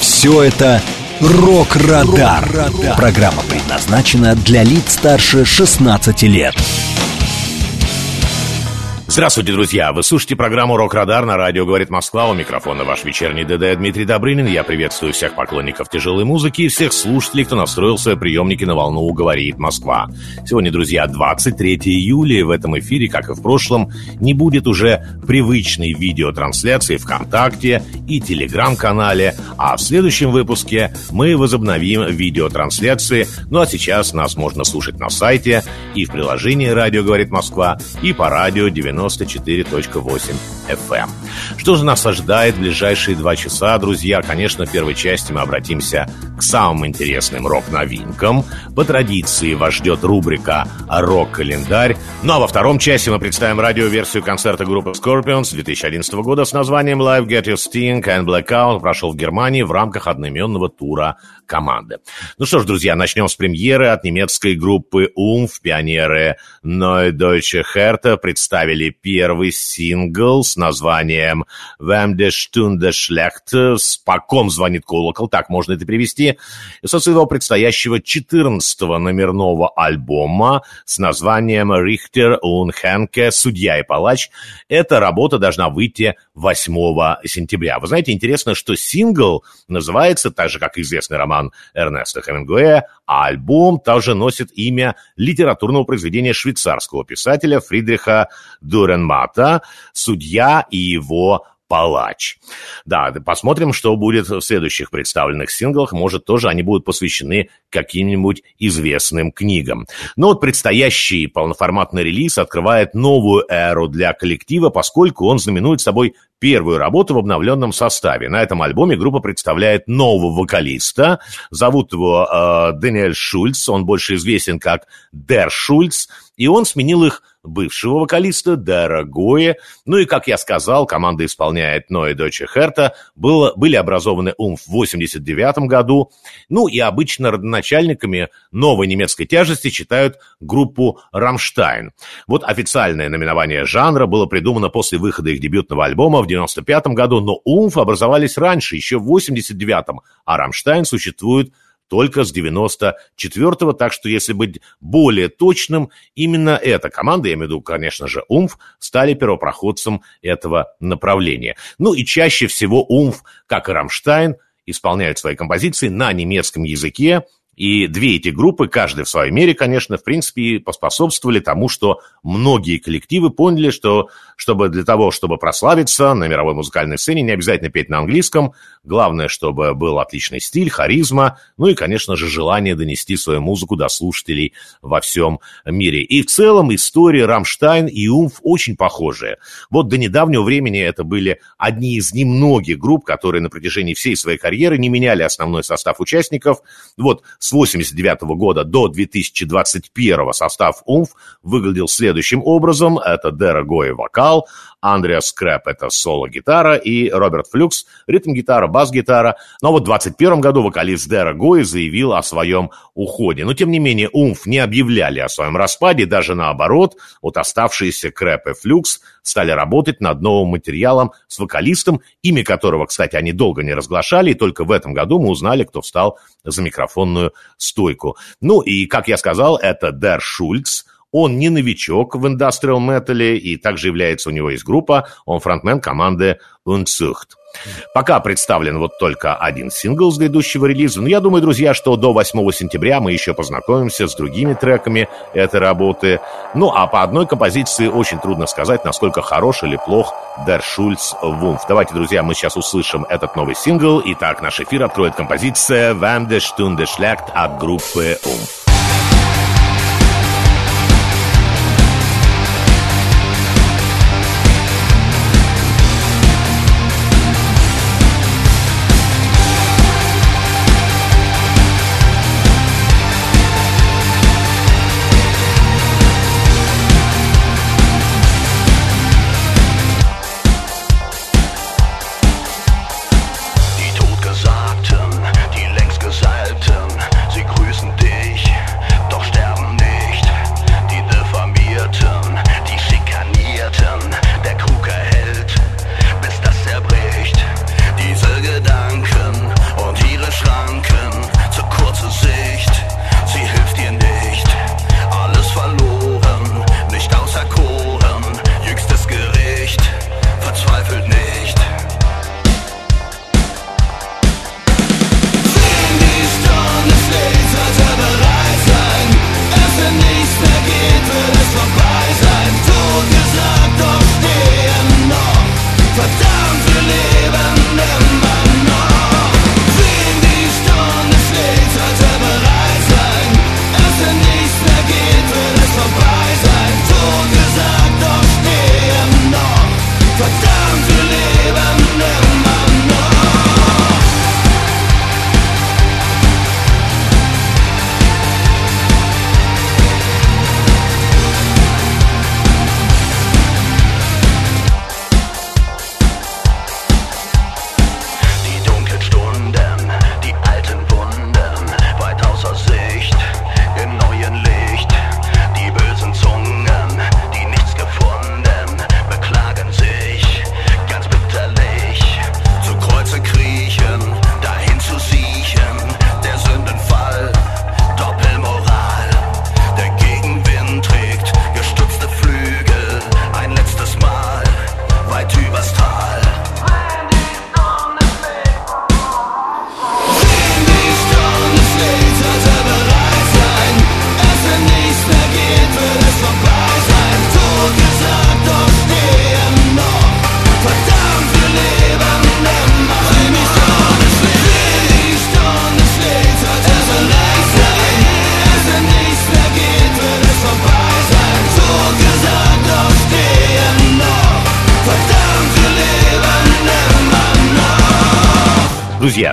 Все это «Рок-Радар». Программа предназначена для лиц старше 16 лет. Здравствуйте, друзья! Вы слушаете программу «Рок-Радар» на радио «Говорит Москва». У микрофона ваш вечерний ДД Дмитрий Добрынин. Я приветствую всех поклонников тяжелой музыки и всех слушателей, кто настроил свои приемники на волну «Говорит Москва». Сегодня, друзья, 23 июля. В этом эфире, как и в прошлом, не будет уже привычной видеотрансляции ВКонтакте и Телеграм-канале, а в следующем выпуске мы возобновим видеотрансляции. Ну а сейчас нас можно слушать на сайте и в приложении «Радио говорит Москва» и по радио 90 94.8 FM. Что же нас ожидает в ближайшие два часа, друзья? Конечно, в первой части мы обратимся к самым интересным рок-новинкам. По традиции вас ждет рубрика «Рок-календарь». Ну а во втором части мы представим радиоверсию концерта группы Scorpions 2011 года с названием «Live Get Your Sting and Blackout» прошел в Германии в рамках одноименного тура команды. Ну что ж, друзья, начнем с премьеры от немецкой группы «Умф». Пионеры Neue Deutsche Härte представили первый сингл с названием «Wem de Stunde schlecht» «По ком звонит колокол», так можно это перевести, со своего предстоящего 14-го номерного альбома с названием «Richter und Henke. Судья и палач». Эта работа должна выйти 8 сентября. Вы знаете, интересно, что сингл называется так же, как известный роман Эрнеста Хемингуэя, а альбом также носит имя литературного произведения швейцарского писателя Фридриха Дуренмата «Судья и его палач. Да, посмотрим, что будет в следующих представленных синглах. Может, тоже они будут посвящены каким-нибудь известным книгам. Но вот предстоящий полноформатный релиз открывает новую эру для коллектива, поскольку он знаменует собой первую работу в обновленном составе. На этом альбоме группа представляет нового вокалиста. Зовут его э, Даниэль Шульц, он больше известен как Дер Шульц, и он сменил их бывшего вокалиста Деро Гоя. Ну и, как я сказал, команда исполняет Neue Deutsche Härte. Было, были образованы Oomph! в 89 году. Ну и обычно родоначальниками новой немецкой тяжести считают группу «Рамштайн». Вот официальное наименование жанра было придумано после выхода их дебютного альбома в 95 году, но Oomph! образовались раньше, еще в 89-м, а «Рамштайн» существует только с 94-го, так что, если быть более точным, именно эта команда, я имею в виду, конечно же, УМФ, стали первопроходцем этого направления. Ну и чаще всего УМФ, как и Рамштайн, исполняют свои композиции на немецком языке, и две эти группы, каждая в своей мере, конечно, в принципе, поспособствовали тому, что многие коллективы поняли, что чтобы для того, чтобы прославиться на мировой музыкальной сцене, не обязательно петь на английском. Главное, чтобы был отличный стиль, харизма, ну и, конечно же, желание донести свою музыку до слушателей во всем мире. И в целом истории Рамштайн и Oomph! очень похожие. Вот до недавнего времени это были одни из немногих групп, которые на протяжении всей своей карьеры не меняли основной состав участников. Вот с 1989 года до 2021 состав Oomph! выглядел следующим образом. Это Деро Гой вокал, Андреас Крэп — это соло-гитара, и Роберт Флюкс — ритм-гитара, бас-гитара. Но вот в 2021 году вокалист Деро Гой заявил о своем уходе. Но, тем не менее, Oomph! не объявляли о своем распаде, даже наоборот, вот оставшиеся Крэп и Флюкс стали работать над новым материалом с вокалистом, имя которого, кстати, они долго не разглашали, и только в этом году мы узнали, кто встал за микрофонную стойку. Ну и, как я сказал, это Дер Шульц, он не новичок в индастриал метале, и также является, у него есть группа, он фронтмен команды Unzucht. Пока представлен вот только один сингл с грядущего релиза, но я думаю, друзья, что до 8 сентября мы еще познакомимся с другими треками этой работы. Ну, а по одной композиции очень трудно сказать, насколько хорош или плох Der Schulz Wumf. Давайте, друзья, мы сейчас услышим этот новый сингл. Итак, наш эфир откроет композиция «Wem de Stunde schlägt» от группы Умф.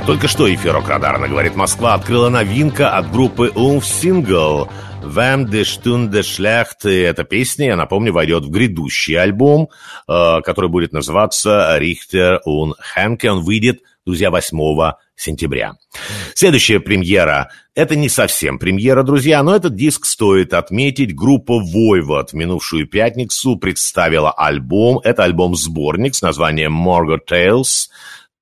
Только что эфир Рок-Радара говорит Москва открыла новинка от группы Umf «Wem de Stunde schlecht». Эта песня, я напомню, войдет в грядущий альбом, э, который будет называться «Richter und Henke». Он выйдет, друзья, 8 сентября. Следующая премьера. Это не совсем премьера, друзья, но этот диск стоит отметить. Группа Voivod в минувшую пятницу представила альбом. Это альбом-сборник с названием «Morgar Tales».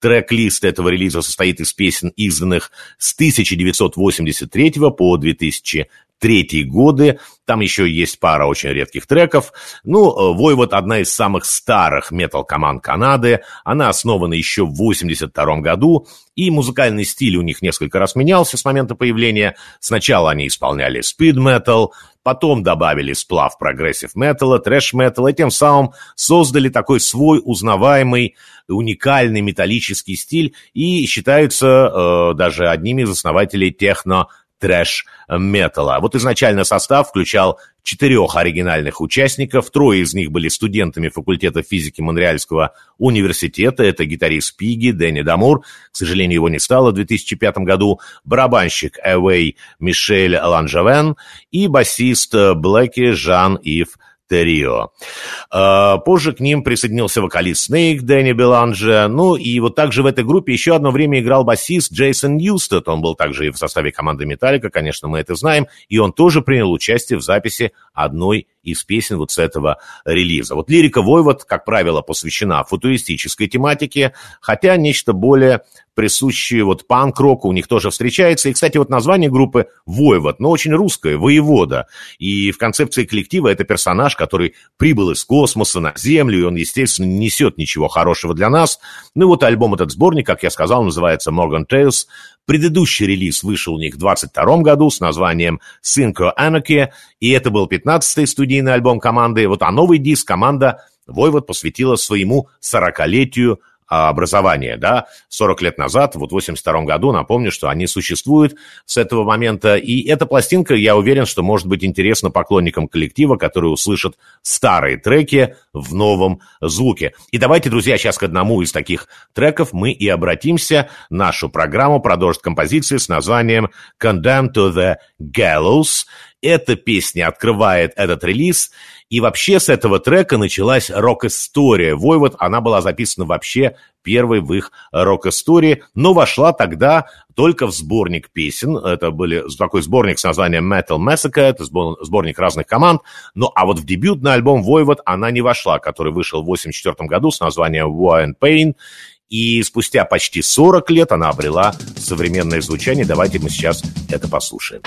Трек-лист этого релиза состоит из песен, изданных с 1983 по 2000 третьи годы. Там еще есть пара очень редких треков. Ну, Войвод – одна из самых старых метал-команд Канады. Она основана еще в 82 году, и музыкальный стиль у них несколько раз менялся с момента появления. Сначала они исполняли спид-метал, потом добавили сплав прогрессив металла, трэш-металла, и тем самым создали такой свой узнаваемый, уникальный металлический стиль и считаются э, даже одними из основателей техно трэш-металла. Вот изначально состав включал четырех оригинальных участников, трое из них были студентами факультета физики Монреальского университета, это гитарист Пиги, Дэнни Дамур, к сожалению, его не стало в 2005 году, барабанщик Эвей Мишель Ланжавен и басист Блэки Жан-Ив Террио. А, позже к ним присоединился вокалист Снейк Дэнни Беланже. Ну и вот также в этой группе еще одно время играл басист Джейсон Ньюстед. Он был также и в составе команды Металлика, конечно, мы это знаем. И он тоже принял участие в записи одной из песен вот с этого релиза. Вот лирика Войвод, как правило, посвящена футуристической тематике, хотя нечто более присущее вот панк-року у них тоже встречается. И, кстати, вот название группы «Войвод», но очень русское, «Воевода». И в концепции коллектива это персонаж, который прибыл из космоса на Землю, и он, естественно, не несет ничего хорошего для нас. Ну и вот альбом этот сборник, как я сказал, называется «Morgan Tales», Предыдущий релиз вышел у них в 22 году с названием Synchro Anarchy, и это был 15-й студийный альбом команды. Вот а новый диск команда Войвод посвятила своему 40-летию а, образования, да, 40 лет назад, вот в 82 году, напомню, что они существуют с этого момента, и эта пластинка, я уверен, что может быть интересна поклонникам коллектива, которые услышат старые треки в новом звуке. И давайте, друзья, сейчас к одному из таких треков мы и обратимся. Нашу программу продолжит композиция с названием «Condemned to the Gallows», эта песня открывает этот релиз, и вообще с этого трека началась рок-история. Войвод, она была записана вообще первой в их рок-истории, но вошла тогда только в сборник песен. Это были такой сборник с названием Metal Massacre, это сборник разных команд. Ну, а вот в дебютный альбом Войвод она не вошла, который вышел в 1984 году с названием War and Pain. И спустя почти 40 лет она обрела современное звучание. Давайте мы сейчас это послушаем.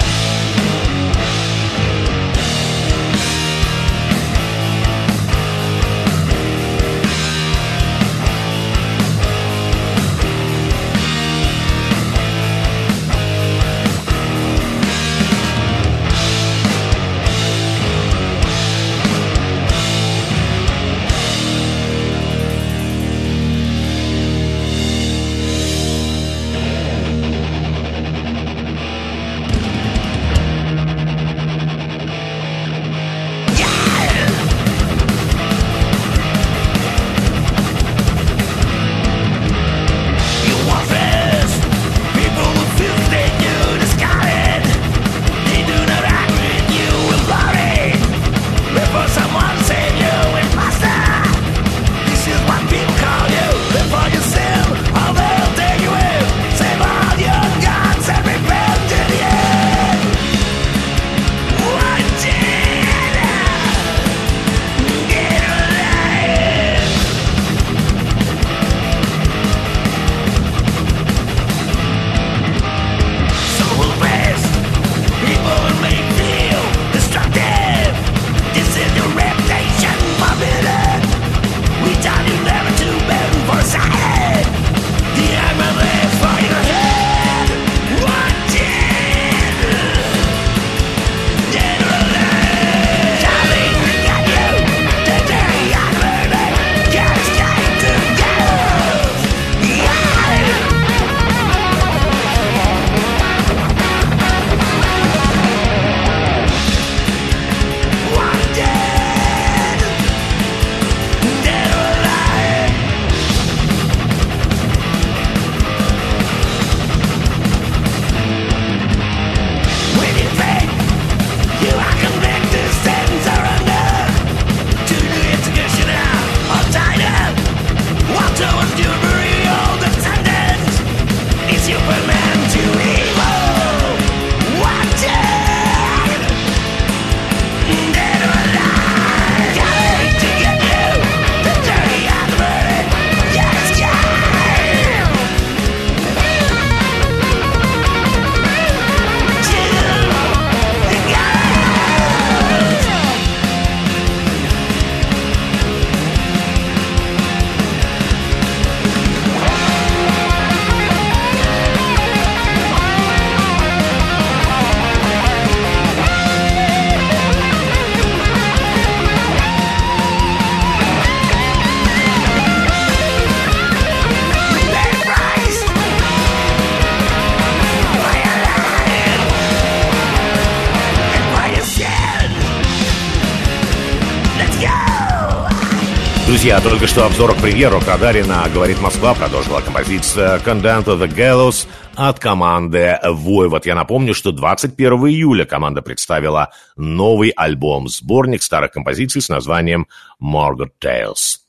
Друзья, только что обзор к премьеру Радаре «Говорит Москва» продолжила композиция «Condemned to the Gallows» от команды «Войвод». Я напомню, что 21 июля команда представила новый альбом-сборник старых композиций с названием «Margot Tales».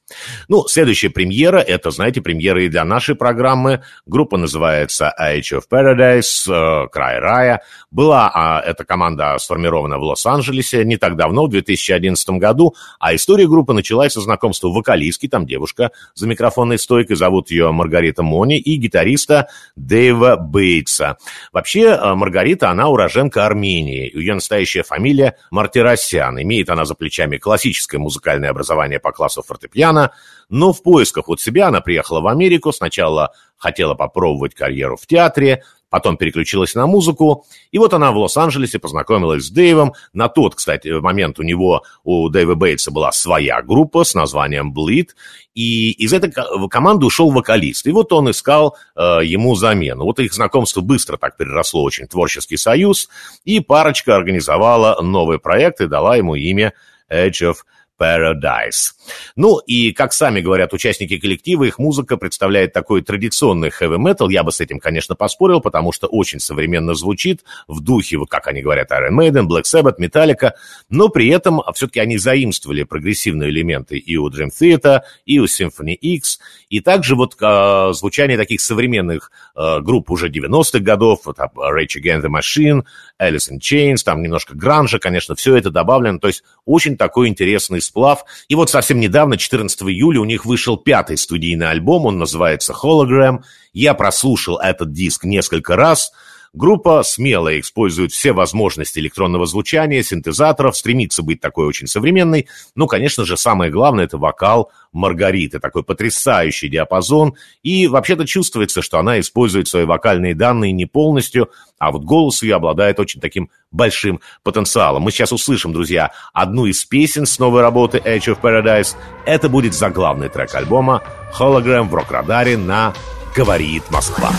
Ну, следующая премьера, это, знаете, премьера и для нашей программы. Группа называется Age of Paradise, э, Край рая. Была а, эта команда сформирована в Лос-Анджелесе не так давно, в 2011 году, а история группы началась со знакомства вокалистки, там девушка за микрофонной стойкой, зовут ее Маргарита Мони, и гитариста Дэйва Бейтса. Вообще, э, Маргарита, она уроженка Армении, ее настоящая фамилия Мартиросян. Имеет она за плечами классическое музыкальное образование по классу фортепиано, но в поисках вот себя она приехала в Америку, сначала хотела попробовать карьеру в театре, потом переключилась на музыку, и вот она в Лос-Анджелесе познакомилась с Дэйвом. На тот, кстати, момент у него, у Дэйва Бейтса была своя группа с названием Bleed, и из этой команды ушел вокалист. И вот он искал э, ему замену. Вот их знакомство быстро так переросло очень творческий союз, и парочка организовала новый проект и дала ему имя Edge of Paradise. Ну и, как сами говорят участники коллектива, их музыка представляет такой традиционный heavy metal. Я бы с этим, конечно, поспорил, потому что очень современно звучит в духе, как они говорят, Iron Maiden, Black Sabbath, Metallica, но при этом все-таки они заимствовали прогрессивные элементы и у Dream Theater, и у Symphony X, и также вот э, звучание таких современных э, групп уже 90-х годов, вот, Rage Against the Machine, Alice in Chains, там немножко гранжа, конечно, все это добавлено, то есть очень такой интересный сплав. И вот совсем недавно, 14 июля, у них вышел пятый студийный альбом, он называется Hologram. Я прослушал этот диск несколько раз – Группа смело использует все возможности электронного звучания, синтезаторов, стремится быть такой очень современной. Ну, конечно же, самое главное – это вокал Маргариты, такой потрясающий диапазон. И вообще-то чувствуется, что она использует свои вокальные данные не полностью, а вот голос ее обладает очень таким большим потенциалом. Мы сейчас услышим, друзья, одну из песен с новой работы Edge of Paradise. Это будет заглавный трек альбома «Hologram» в рок-радаре на «Говорит Москва».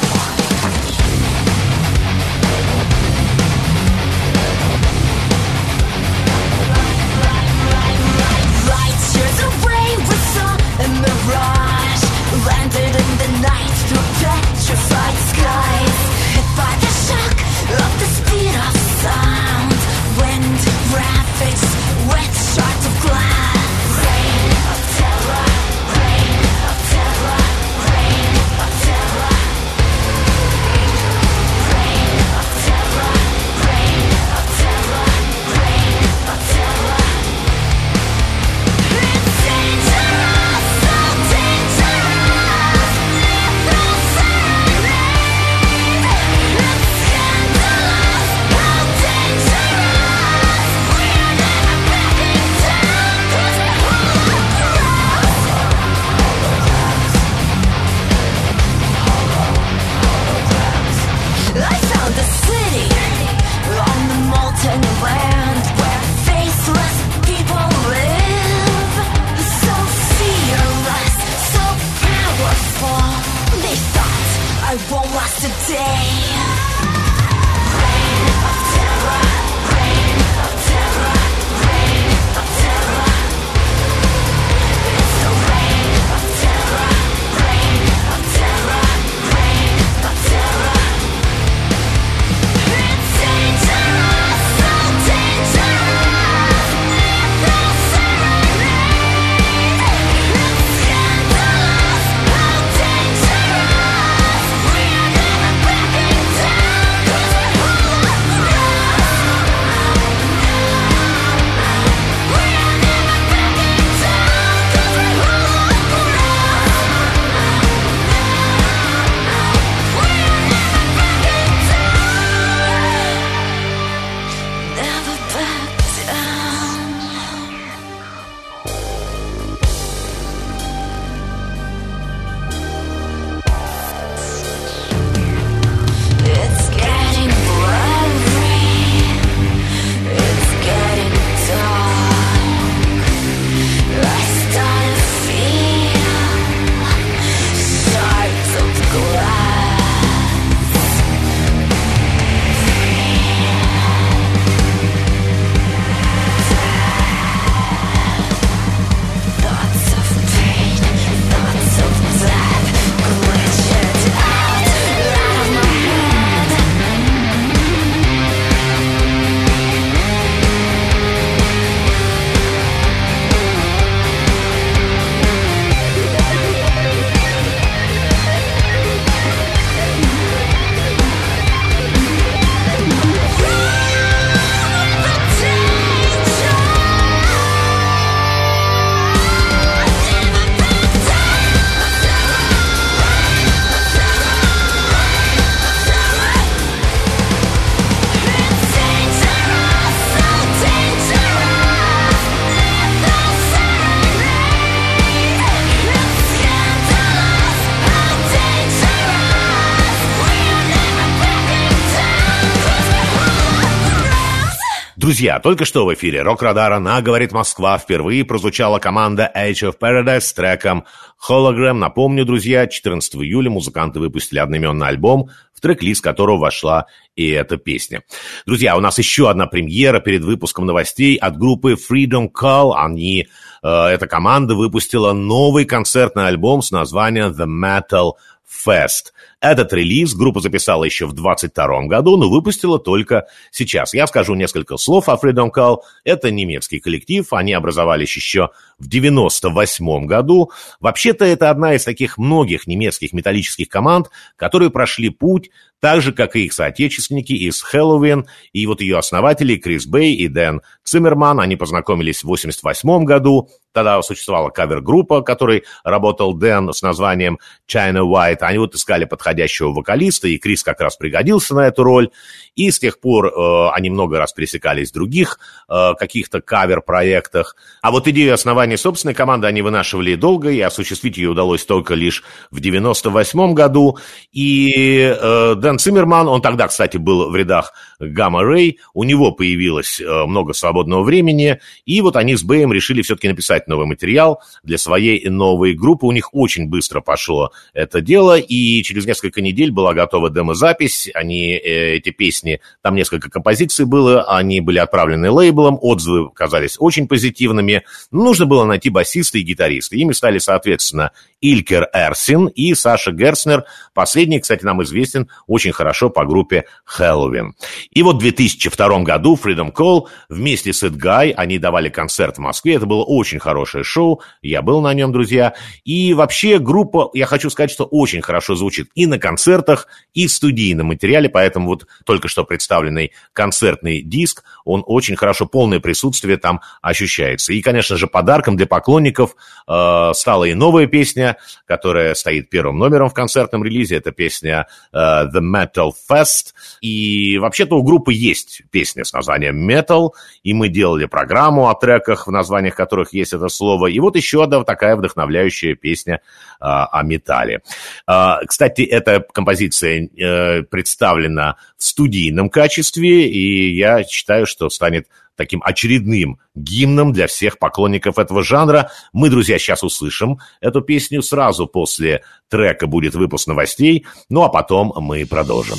Друзья, только что в эфире Рок-Радара на «Говорит Москва» впервые прозвучала команда Age of Paradise с треком Hologram. Напомню, друзья, 14 июля музыканты выпустили одноименный альбом, в трек-лист которого вошла и эта песня. Друзья, у нас еще одна премьера перед выпуском новостей от группы Freedom Call. Они, э, эта команда выпустила новый концертный альбом с названием The Metal Fest. Этот релиз группа записала еще в 22 году, но выпустила только сейчас. Я скажу несколько слов о Freedom Call. Это немецкий коллектив, они образовались еще в 98 году. Вообще-то это одна из таких многих немецких металлических команд, которые прошли путь так же, как и их соотечественники из Хэллоуин, и вот ее основатели Крис Бэй и Дэн Циммерман, они познакомились в 88 году, тогда существовала кавер-группа, которой работал Дэн с названием China White, они вот искали подходящего вокалиста, и Крис как раз пригодился на эту роль, и с тех пор э, они много раз пересекались в других э, каких-то кавер-проектах, а вот идею основания собственной команды они вынашивали долго, и осуществить ее удалось только лишь в 98 году, и э, Дэн Циммерман, он тогда, кстати, был в рядах Гамма Рэй, у него появилось э, много свободного времени, и вот они с Бэем решили все-таки написать новый материал для своей новой группы. У них очень быстро пошло это дело, и через несколько недель была готова демозапись. Они, э, эти песни, там несколько композиций было, они были отправлены лейблом, отзывы казались очень позитивными. Нужно было найти басиста и гитариста. Ими стали, соответственно, Илькер Эрсин и Саша Герцнер. Последний, кстати, нам известен очень хорошо по группе Хэллоуин. И вот в 2002 году Freedom Call вместе с Эдгай, они давали концерт в Москве. Это было очень хорошее шоу, я был на нем, друзья. И вообще группа, я хочу сказать, что очень хорошо звучит и на концертах, и в студийном материале, поэтому вот только что представленный концертный диск, он очень хорошо, полное присутствие там ощущается. И, конечно же, подарком для поклонников э, стала и новая песня, которая стоит первым номером в концертном релизе. Это песня э, The Metal Fest. И вообще-то у группы есть песня с названием Metal, и мы делали программу о треках, в названиях которых есть это слово. И вот еще одна такая вдохновляющая песня э, о металле. Э, кстати, эта композиция э, представлена студийном качестве, и я считаю, что станет таким очередным гимном для всех поклонников этого жанра. Мы, друзья, сейчас услышим эту песню. Сразу после трека будет выпуск новостей, ну а потом мы продолжим.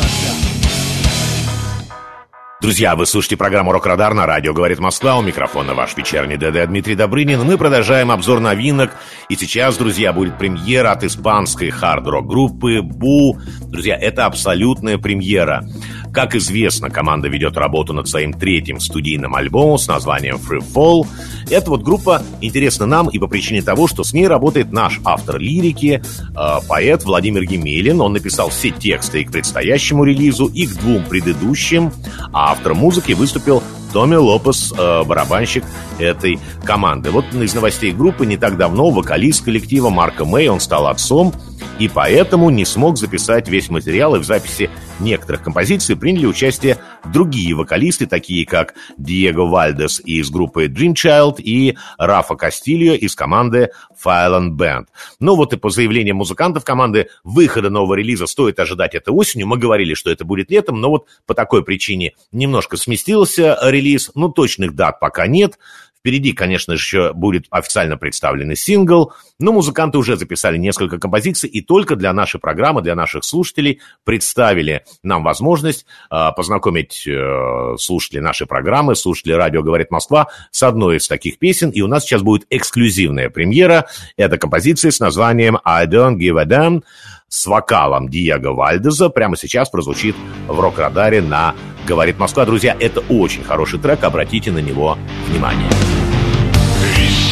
Друзья, вы слушаете программу «Рок-Радар» на радио «Говорит Москва». У микрофона ваш вечерний ДД Дмитрий Добрынин. Мы продолжаем обзор новинок. И сейчас, друзья, будет премьера от испанской хард-рок группы «Бу». Друзья, это абсолютная премьера. Как известно, команда ведет работу над своим третьим студийным альбомом с названием Free Fall. Эта вот группа интересна нам и по причине того, что с ней работает наш автор лирики, э, поэт Владимир Емелин. Он написал все тексты и к предстоящему релизу, и к двум предыдущим. А автор музыки выступил Томми Лопес, э, барабанщик этой команды. Вот из новостей группы не так давно вокалист коллектива Марка Мэй, он стал отцом, и поэтому не смог записать весь материал, и в записи некоторых композиций приняли участие другие вокалисты, такие как Диего Вальдес из группы Dream Child и Рафа Кастильо из команды Fireland Band. Ну вот и по заявлениям музыкантов команды выхода нового релиза стоит ожидать это осенью. Мы говорили, что это будет летом, но вот по такой причине немножко сместился релиз. Ну, точных дат пока нет. Впереди, конечно же, еще будет официально представленный сингл, но музыканты уже записали несколько композиций и только для нашей программы, для наших слушателей представили нам возможность э, познакомить э, слушателей нашей программы, слушателей радио «Говорит Москва» с одной из таких песен. И у нас сейчас будет эксклюзивная премьера. Это композиция с названием «I don't give a damn» с вокалом Диего Вальдеза прямо сейчас прозвучит в рок-радаре на «Говорит Москва». Друзья, это очень хороший трек, обратите на него внимание. Looking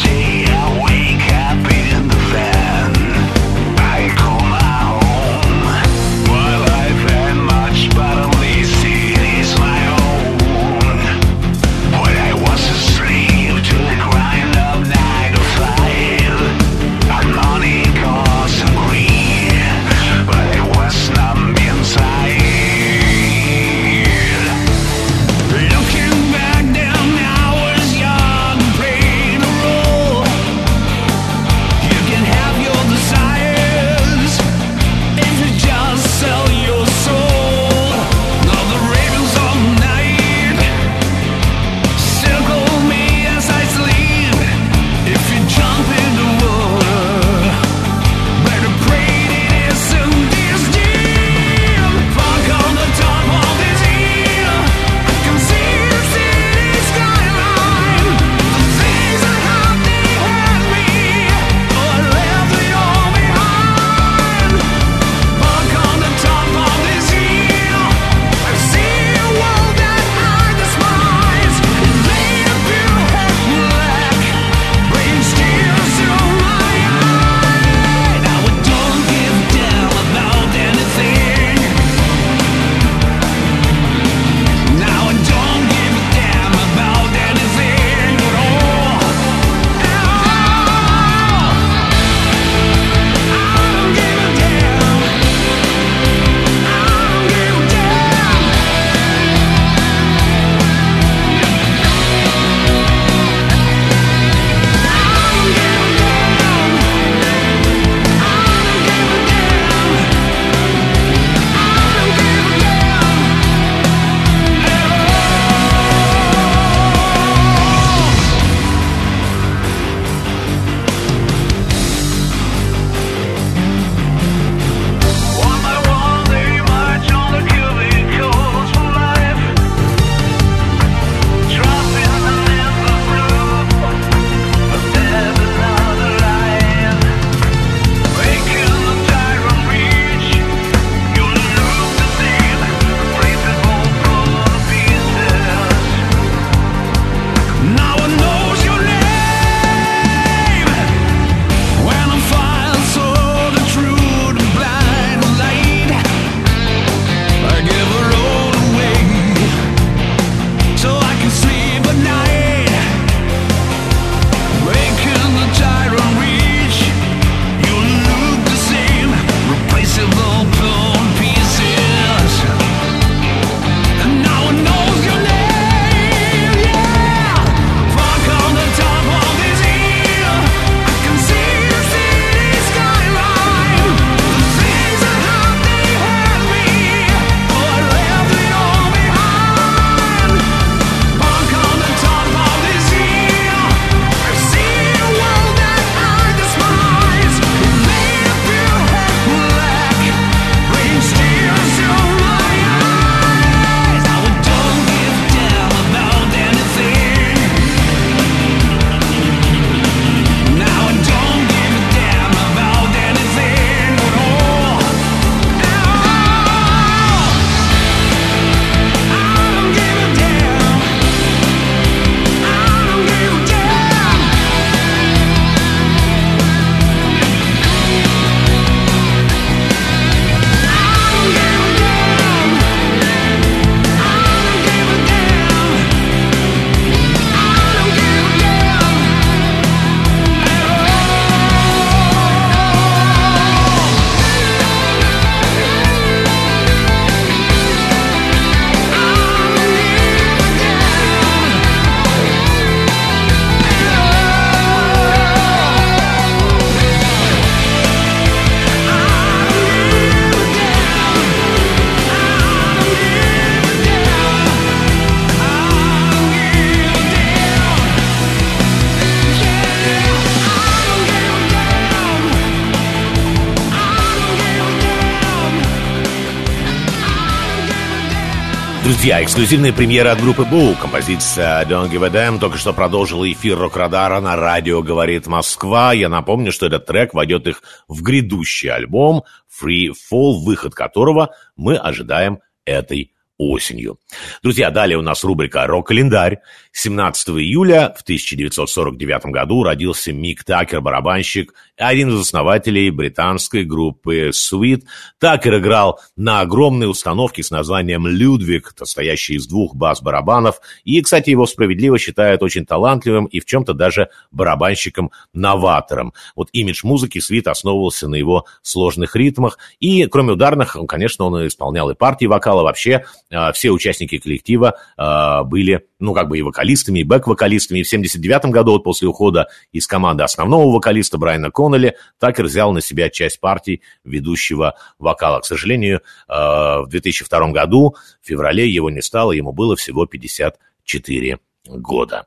Друзья, эксклюзивная премьера от группы Бу. Композиция Don't Give a Damn только что продолжила эфир Рок-Радара на радио «Говорит Москва». Я напомню, что этот трек войдет их в грядущий альбом Free Fall, выход которого мы ожидаем этой осенью. Друзья, далее у нас рубрика «Рок-календарь». 17 июля в 1949 году родился Мик Такер, барабанщик, один из основателей британской группы Sweet. Такер играл на огромной установке с названием «Людвиг», состоящей из двух бас-барабанов. И, кстати, его справедливо считают очень талантливым и в чем-то даже барабанщиком-новатором. Вот имидж музыки Sweet основывался на его сложных ритмах. И, кроме ударных, конечно, он исполнял и партии вокала. Вообще, а, все участники коллектива а, были, ну, как бы и вокалистами, и бэк-вокалистами. И в 79 году, вот после ухода из команды основного вокалиста Брайана Коннелли, Такер взял на себя часть партий ведущего вокала. К сожалению, а, в 2002 году, в феврале, его не стало, ему было всего 54 года.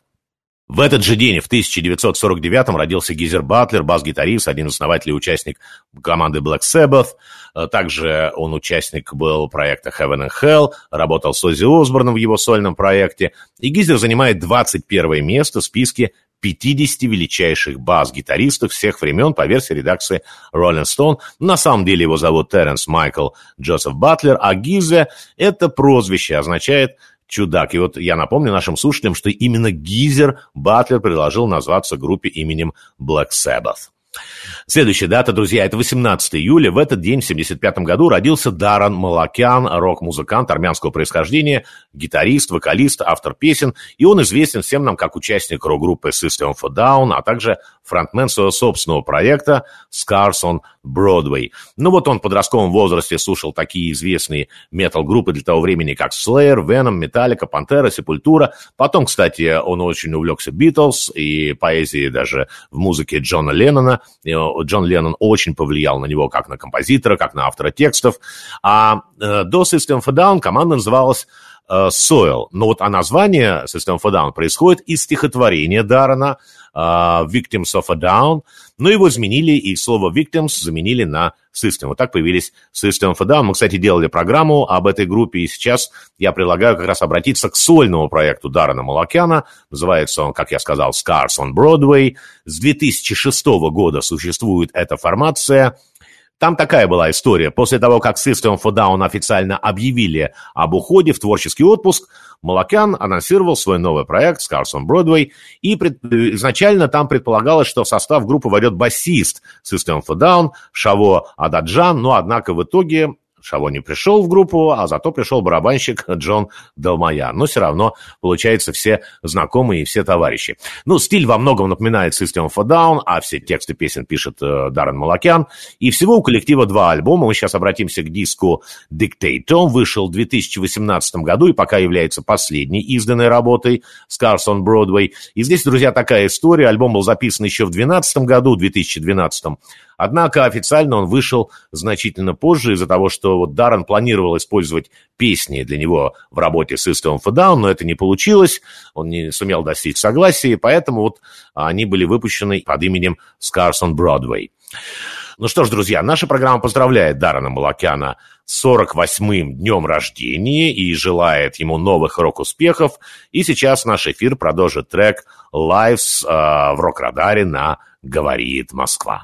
В этот же день, в 1949-м, родился Гизер Батлер, бас-гитарист, один из основателей участник команды Black Sabbath. Э, также он участник был проекта Heaven and Hell, работал с Оззи Осборном в его сольном проекте. И Гизер занимает 21 место в списке 50 величайших бас-гитаристов всех времен по версии редакции Rolling Stone. На самом деле его зовут Теренс Майкл Джозеф Батлер, а Гизе – это прозвище, означает чудак. И вот я напомню нашим слушателям, что именно Гизер Батлер предложил назваться группе именем Black Sabbath. Следующая дата, друзья, это 18 июля. В этот день, в 1975 году, родился Даран Малакян, рок-музыкант армянского происхождения, гитарист, вокалист, автор песен. И он известен всем нам как участник рок-группы System of a Down, а также фронтмен своего собственного проекта Scars on Broadway. Ну вот он в подростковом возрасте слушал такие известные метал-группы для того времени, как Slayer, Venom, Metallica, Pantera, Sepultura. Потом, кстати, он очень увлекся Beatles и поэзией даже в музыке Джона Леннона. Джон Леннон очень повлиял на него как на композитора, как на автора текстов. А э, до System of a Down команда называлась э, Soil. Но вот а название System of a Down происходит из стихотворения Даррена э, Victims of a Down, но его изменили, и слово victims заменили на system. Вот так появились System of a Down. Мы, кстати, делали программу об этой группе, и сейчас я предлагаю как раз обратиться к сольному проекту Даррена Малакяна. Называется он, как я сказал, Scars on Broadway. С 2006 года существует эта формация – там такая была история. После того, как System a Down официально объявили об уходе в творческий отпуск, Малакян анонсировал свой новый проект Scars on Broadway, и пред... изначально там предполагалось, что в состав группы войдет басист System a Down Шаво Ададжан, но однако в итоге Шаво не пришел в группу, а зато пришел барабанщик Джон Далмая. Но все равно, получается, все знакомые и все товарищи. Ну, стиль во многом напоминает System of a Down, а все тексты песен пишет э, Даррен Малакян. И всего у коллектива два альбома. Мы сейчас обратимся к диску Dictate. Он вышел в 2018 году и пока является последней изданной работой Scars on Broadway. И здесь, друзья, такая история. Альбом был записан еще в 2012 году, 2012 Однако официально он вышел значительно позже из-за того, что вот Даррен планировал использовать песни для него в работе с System of a Down, но это не получилось, он не сумел достичь согласия, поэтому вот они были выпущены под именем Scars on Broadway. Ну что ж, друзья, наша программа поздравляет Даррена Малакяна с 48-м днем рождения и желает ему новых рок-успехов. И сейчас наш эфир продолжит трек «Lives» э, в рок-радаре на «Говорит Москва».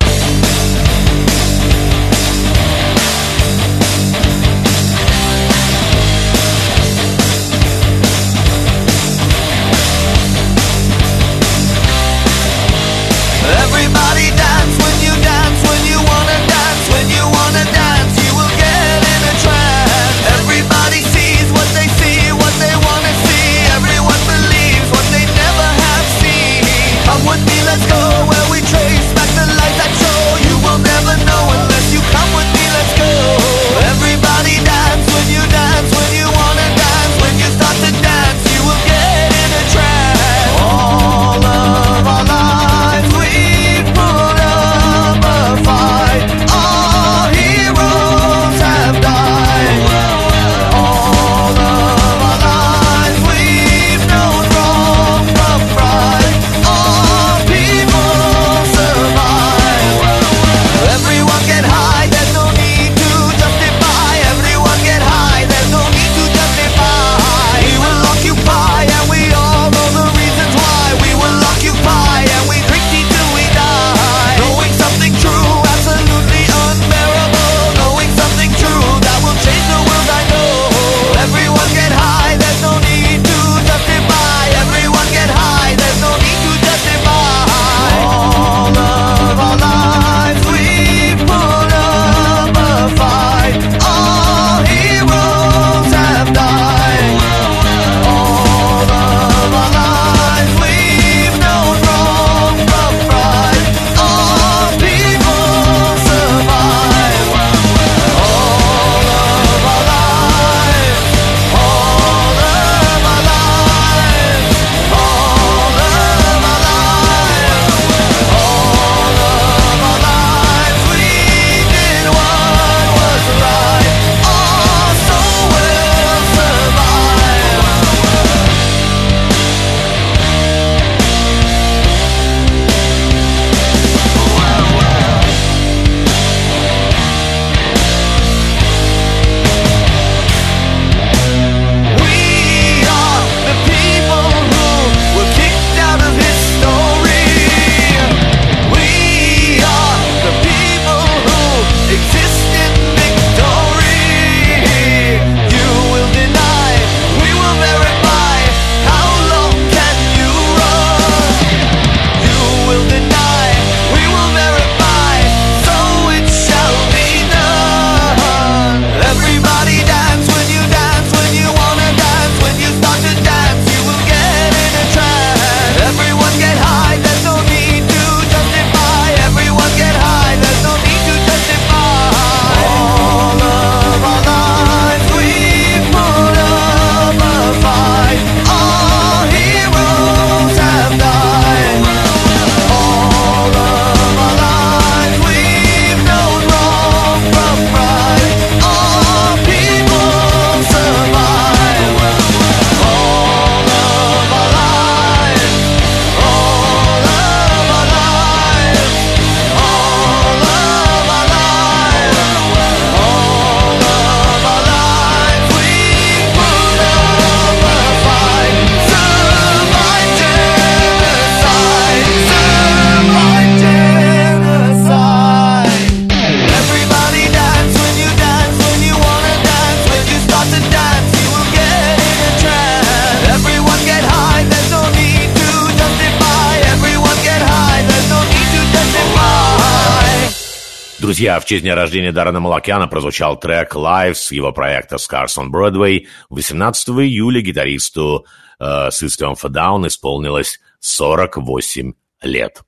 Друзья, в честь дня рождения Даррена Малакяна прозвучал трек «Live» с его проекта «Scars on Broadway». 18 июля гитаристу э, System of a Down исполнилось 48 лет.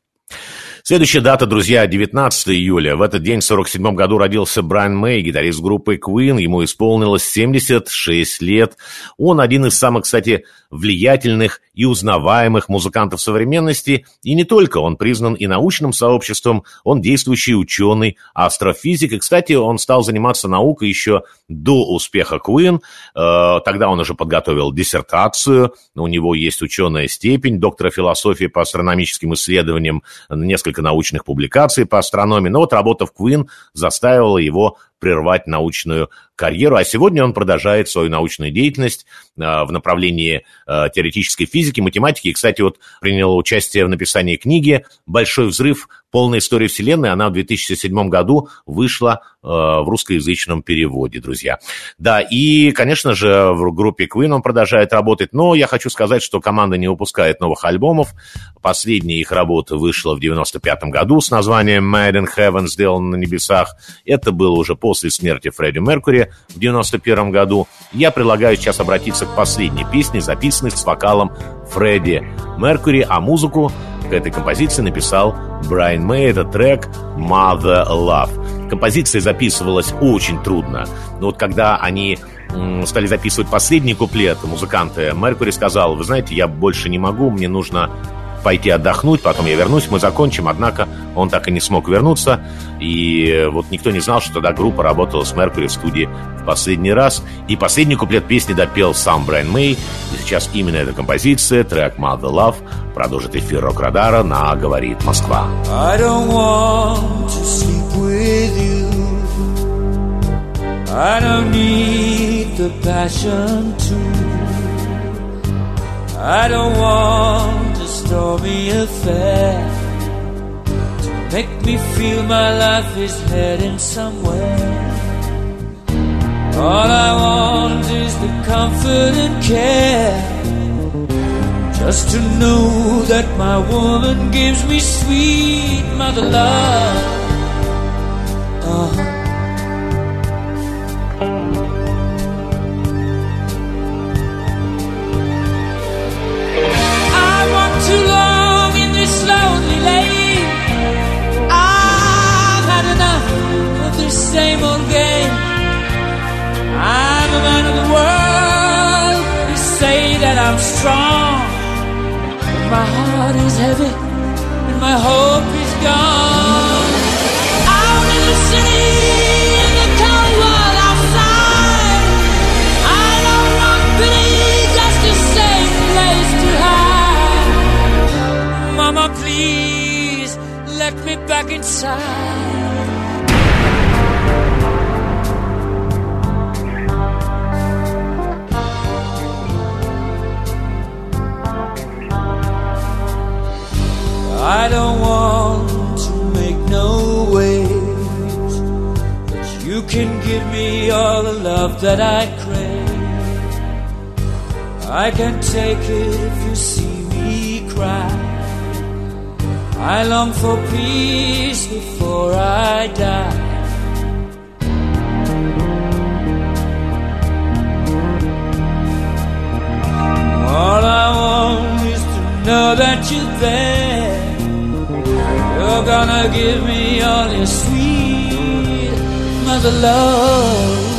Следующая дата, друзья, 19 июля. В этот день, в 47 году, родился Брайан Мэй, гитарист группы Queen. Ему исполнилось 76 лет. Он один из самых, кстати, влиятельных и узнаваемых музыкантов современности. И не только, он признан и научным сообществом, он действующий ученый, астрофизик. И, кстати, он стал заниматься наукой еще до успеха Queen. Э, тогда он уже подготовил диссертацию, у него есть ученая степень доктора философии по астрономическим исследованиям, несколько научных публикаций по астрономии. Но вот работа в Queen заставила его прервать научную карьеру, а сегодня он продолжает свою научную деятельность э, в направлении э, теоретической физики, математики. И, кстати, вот принял участие в написании книги «Большой взрыв. Полная история Вселенной». Она в 2007 году вышла э, в русскоязычном переводе, друзья. Да, и, конечно же, в группе Queen он продолжает работать, но я хочу сказать, что команда не выпускает новых альбомов. Последняя их работа вышла в 95 году с названием «Mad in Heaven», сделана на небесах. Это было уже после смерти Фредди Меркури в 91 году, я предлагаю сейчас обратиться к последней песне, записанной с вокалом Фредди Меркури, а музыку к этой композиции написал Брайан Мэй. Это трек «Mother Love». Композиция записывалась очень трудно. Но вот когда они стали записывать последний куплет, музыканты, Меркури сказал, вы знаете, я больше не могу, мне нужно пойти отдохнуть, потом я вернусь, мы закончим. Однако он так и не смог вернуться. И вот никто не знал, что тогда группа работала с Меркури в студии в последний раз. И последний куплет песни допел сам Брайан Мэй. И сейчас именно эта композиция, трек Mother Love, продолжит эфир Рок-Радара на «Говорит Москва». I don't want to sleep with you I don't need the passion to I don't want stormy affair to make me feel my life is heading somewhere. All I want is the comfort and care. Just to know that my woman gives me sweet mother love. Uh-huh. too that I'm strong. But my heart is heavy and my hope is gone. Out in the city. In the cold world outside, I don't want pity, just a safe place to hide. Mama, please let me back inside. I don't want to make no waves, but you can give me all the love that I crave. I can take it if you see me cry. I long for peace before I die. All I want is to know that you're there. Gonna give me all your sweet mother love.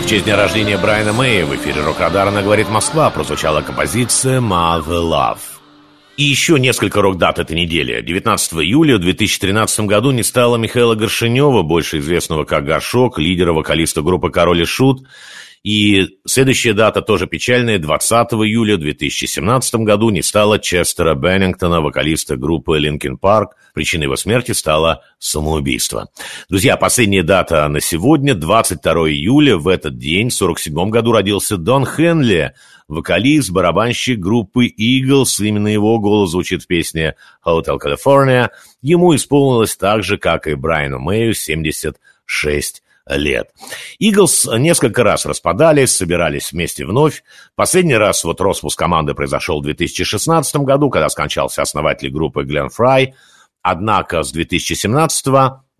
В честь дня рождения Брайана Мэя в эфире Рок-Радара на «Говорит Москва» прозвучала композиция «Mother Love». И еще несколько рок-дат этой недели. 19 июля в 2013 году не стало Михаила Горшенева, больше известного как Горшок, лидера вокалиста группы «Король и Шут». И следующая дата тоже печальная. 20 июля 2017 году не стало Честера Беннингтона, вокалиста группы Linkin Park. Причиной его смерти стало самоубийство. Друзья, последняя дата на сегодня, 22 июля. В этот день, в 47 году, родился Дон Хенли, вокалист, барабанщик группы Eagles. Именно его голос звучит в песне Hotel California. Ему исполнилось так же, как и Брайану Мэю, 76 лет. Иглс несколько раз распадались, собирались вместе вновь. Последний раз вот распуск команды произошел в 2016 году, когда скончался основатель группы Глен Фрай. Однако с 2017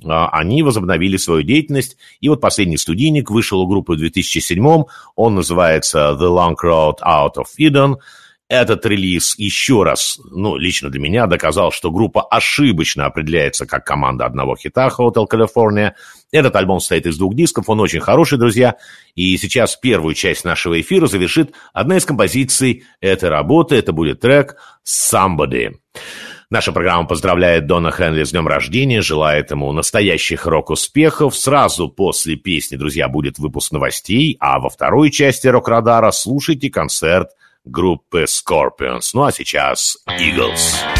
а, они возобновили свою деятельность, и вот последний студийник вышел у группы в 2007 он называется The Long Road Out of Eden, этот релиз еще раз, ну, лично для меня, доказал, что группа ошибочно определяется как команда одного хита Hotel California. Этот альбом состоит из двух дисков, он очень хороший, друзья. И сейчас первую часть нашего эфира завершит одна из композиций этой работы. Это будет трек «Somebody». Наша программа поздравляет Дона Хенли с днем рождения, желает ему настоящих рок-успехов. Сразу после песни, друзья, будет выпуск новостей, а во второй части рок-радара слушайте концерт группы Scorpions. Ну а сейчас Eagles.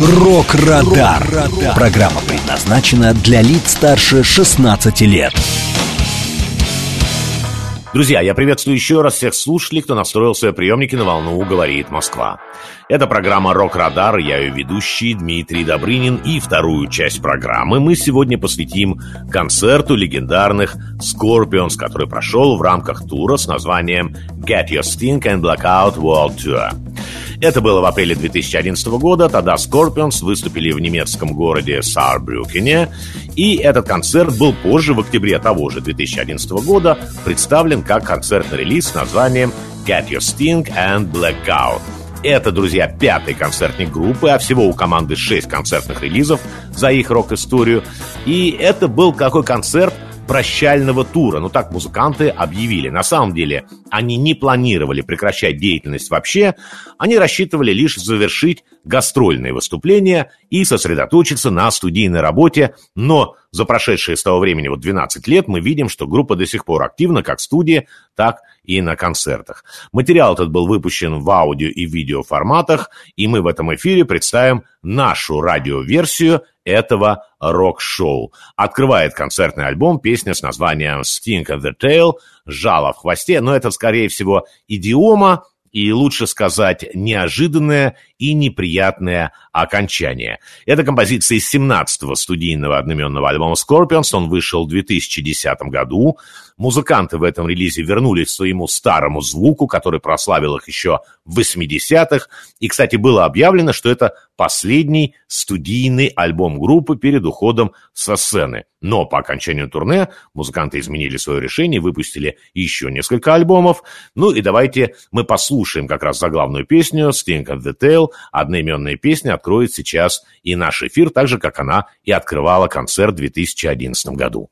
«Рок-Радар». Программа предназначена для лиц старше 16 лет. Друзья, я приветствую еще раз всех слушателей, кто настроил свои приемники на волну «Говорит Москва». Это программа «Рок-Радар», я ее ведущий Дмитрий Добрынин, и вторую часть программы мы сегодня посвятим концерту легендарных Scorpions, который прошел в рамках тура с названием «Get Your Sting and Blackout World Tour». Это было в апреле 2011 года. Тогда Scorpions выступили в немецком городе Саарбрюкене. И этот концерт был позже, в октябре того же 2011 года, представлен как концертный релиз с названием Get Your Sting and Blackout. Это, друзья, пятый концертник группы, а всего у команды шесть концертных релизов за их рок-историю. И это был какой концерт, прощального тура. Ну, так музыканты объявили. На самом деле, они не планировали прекращать деятельность вообще. Они рассчитывали лишь завершить гастрольные выступления и сосредоточиться на студийной работе. Но за прошедшие с того времени вот 12 лет мы видим, что группа до сих пор активна как в студии, так и на концертах. Материал этот был выпущен в аудио и видео форматах, и мы в этом эфире представим нашу радиоверсию этого рок-шоу. Открывает концертный альбом песня с названием «Sting of the Tail», «Жало в хвосте», но это, скорее всего, идиома, и лучше сказать неожиданное и неприятное окончание. Это композиция из 17-го студийного одноименного альбома Scorpions. Он вышел в 2010 году. Музыканты в этом релизе вернулись к своему старому звуку, который прославил их еще в 80-х. И, кстати, было объявлено, что это последний студийный альбом группы перед уходом со сцены. Но по окончанию турне музыканты изменили свое решение, выпустили еще несколько альбомов. Ну и давайте мы послушаем как раз заглавную песню «Sting of the Tail». Одноименная песня откроет сейчас и наш эфир, так же, как она и открывала концерт в 2011 году.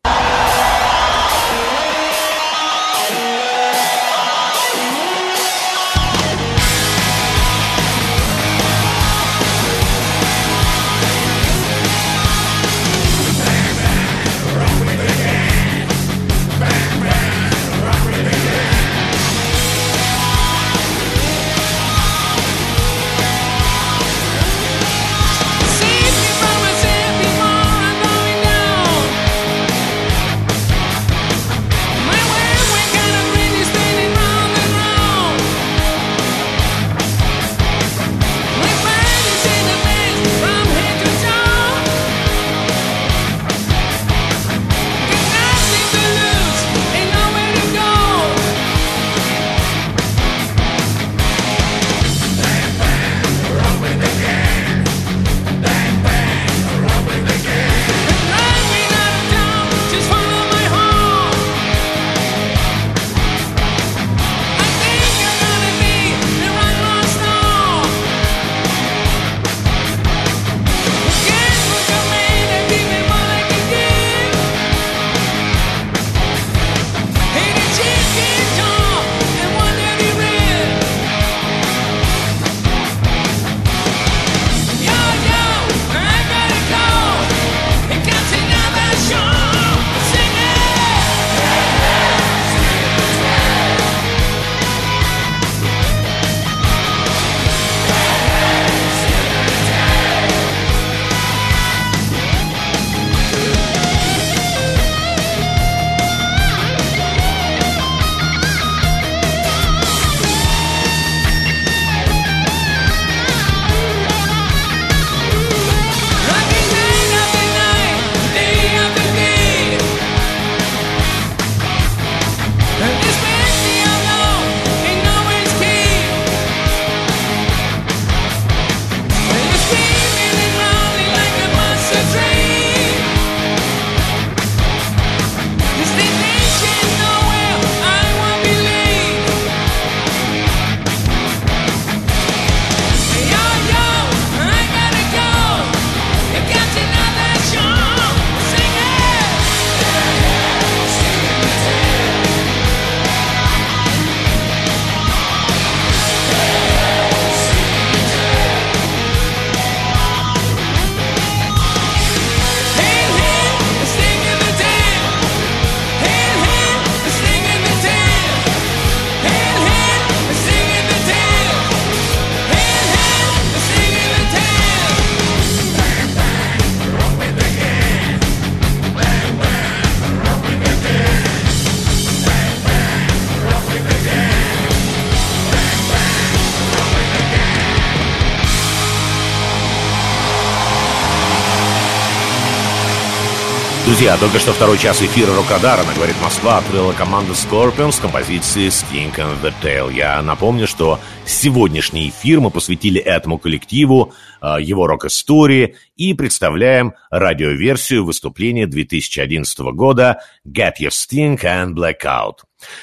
Друзья, только что второй час эфира Рокадара на «Говорит Москва» открыла команда Scorpions с композицией Stink and the Tail. Я напомню, что сегодняшний эфир мы посвятили этому коллективу, э, его рок-истории и представляем радиоверсию выступления 2011 года «Get Your Stink and Blackout».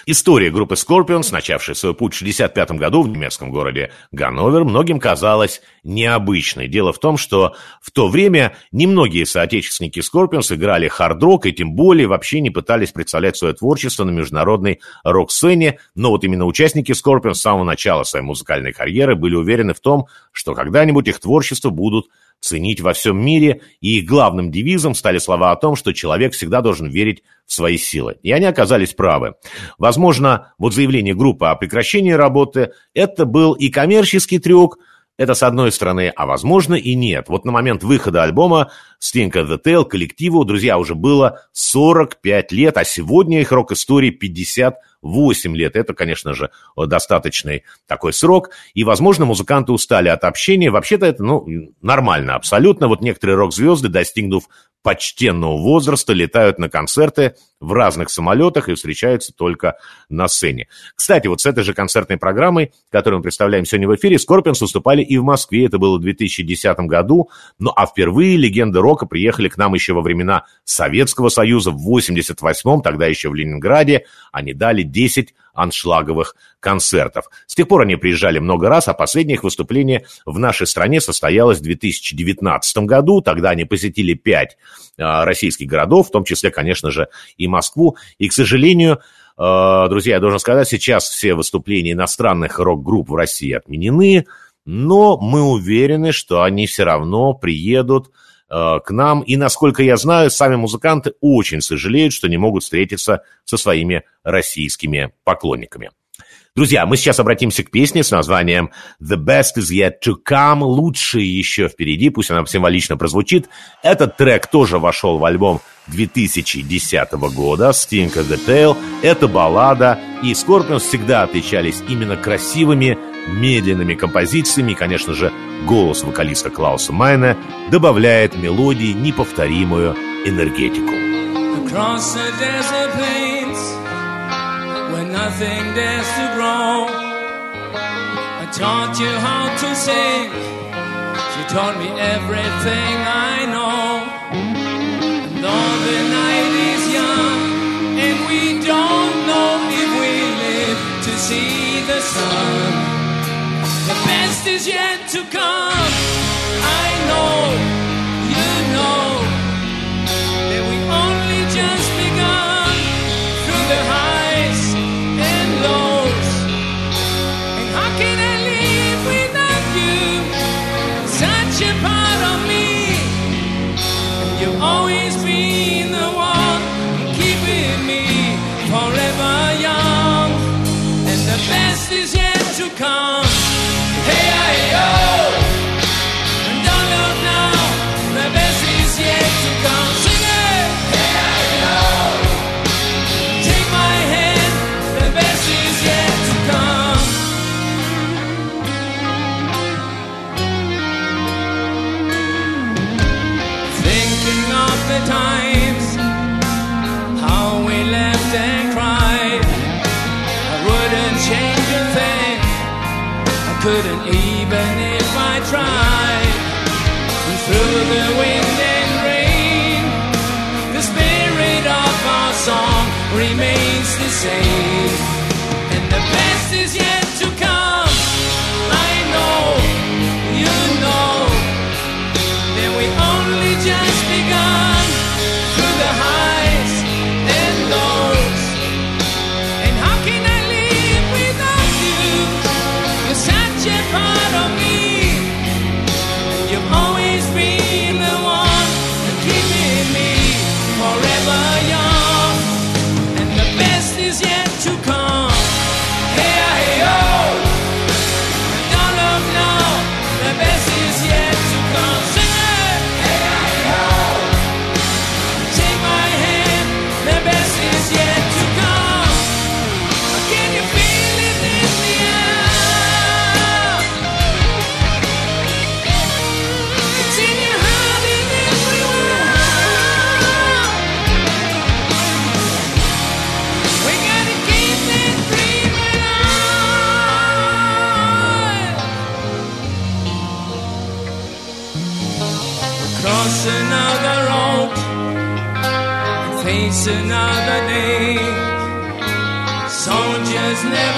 История группы Scorpions, начавшей свой путь в 1965 году в немецком городе Ганновер, многим казалась необычной. Дело в том, что в то время немногие соотечественники Scorpions играли хард-рок и тем более вообще не пытались представлять свое творчество на международной рок-сцене, но вот именно участники Scorpions с самого начала своей музыкальной карьеры были уверены в том, что когда-нибудь их творчество будут ценить во всем мире, и их главным девизом стали слова о том, что человек всегда должен верить в свои силы. И они оказались правы. Возможно, вот заявление группы о прекращении работы – это был и коммерческий трюк, это с одной стороны, а возможно и нет. Вот на момент выхода альбома Stink of the Tail коллективу, друзья, уже было 45 лет, а сегодня их рок-истории 50 8 лет. Это, конечно же, достаточный такой срок. И, возможно, музыканты устали от общения. Вообще-то это, ну, нормально абсолютно. Вот некоторые рок-звезды, достигнув почтенного возраста, летают на концерты в разных самолетах и встречаются только на сцене. Кстати, вот с этой же концертной программой, которую мы представляем сегодня в эфире, Скорпионс выступали и в Москве. Это было в 2010 году. Ну, а впервые легенды рока приехали к нам еще во времена Советского Союза в 88-м, тогда еще в Ленинграде. Они дали 10 аншлаговых концертов. С тех пор они приезжали много раз, а последнее их выступление в нашей стране состоялось в 2019 году. Тогда они посетили 5 а, российских городов, в том числе, конечно же, и Москву. И, к сожалению, а, друзья, я должен сказать, сейчас все выступления иностранных рок-групп в России отменены, но мы уверены, что они все равно приедут к нам. И, насколько я знаю, сами музыканты очень сожалеют, что не могут встретиться со своими российскими поклонниками. Друзья, мы сейчас обратимся к песне с названием «The best is yet to come», «Лучшее еще впереди», пусть она символично прозвучит. Этот трек тоже вошел в альбом 2010 года «Sting of the Tail». Это баллада, и Scorpions всегда отличались именно красивыми, медленными композициями. И, конечно же, голос вокалиста Клауса Майна добавляет мелодии неповторимую энергетику. See the sun. The best is yet to come. I know, couldn't even if I tried. And through the wind and rain, the spirit of our song remains the same. And the best is yet his name.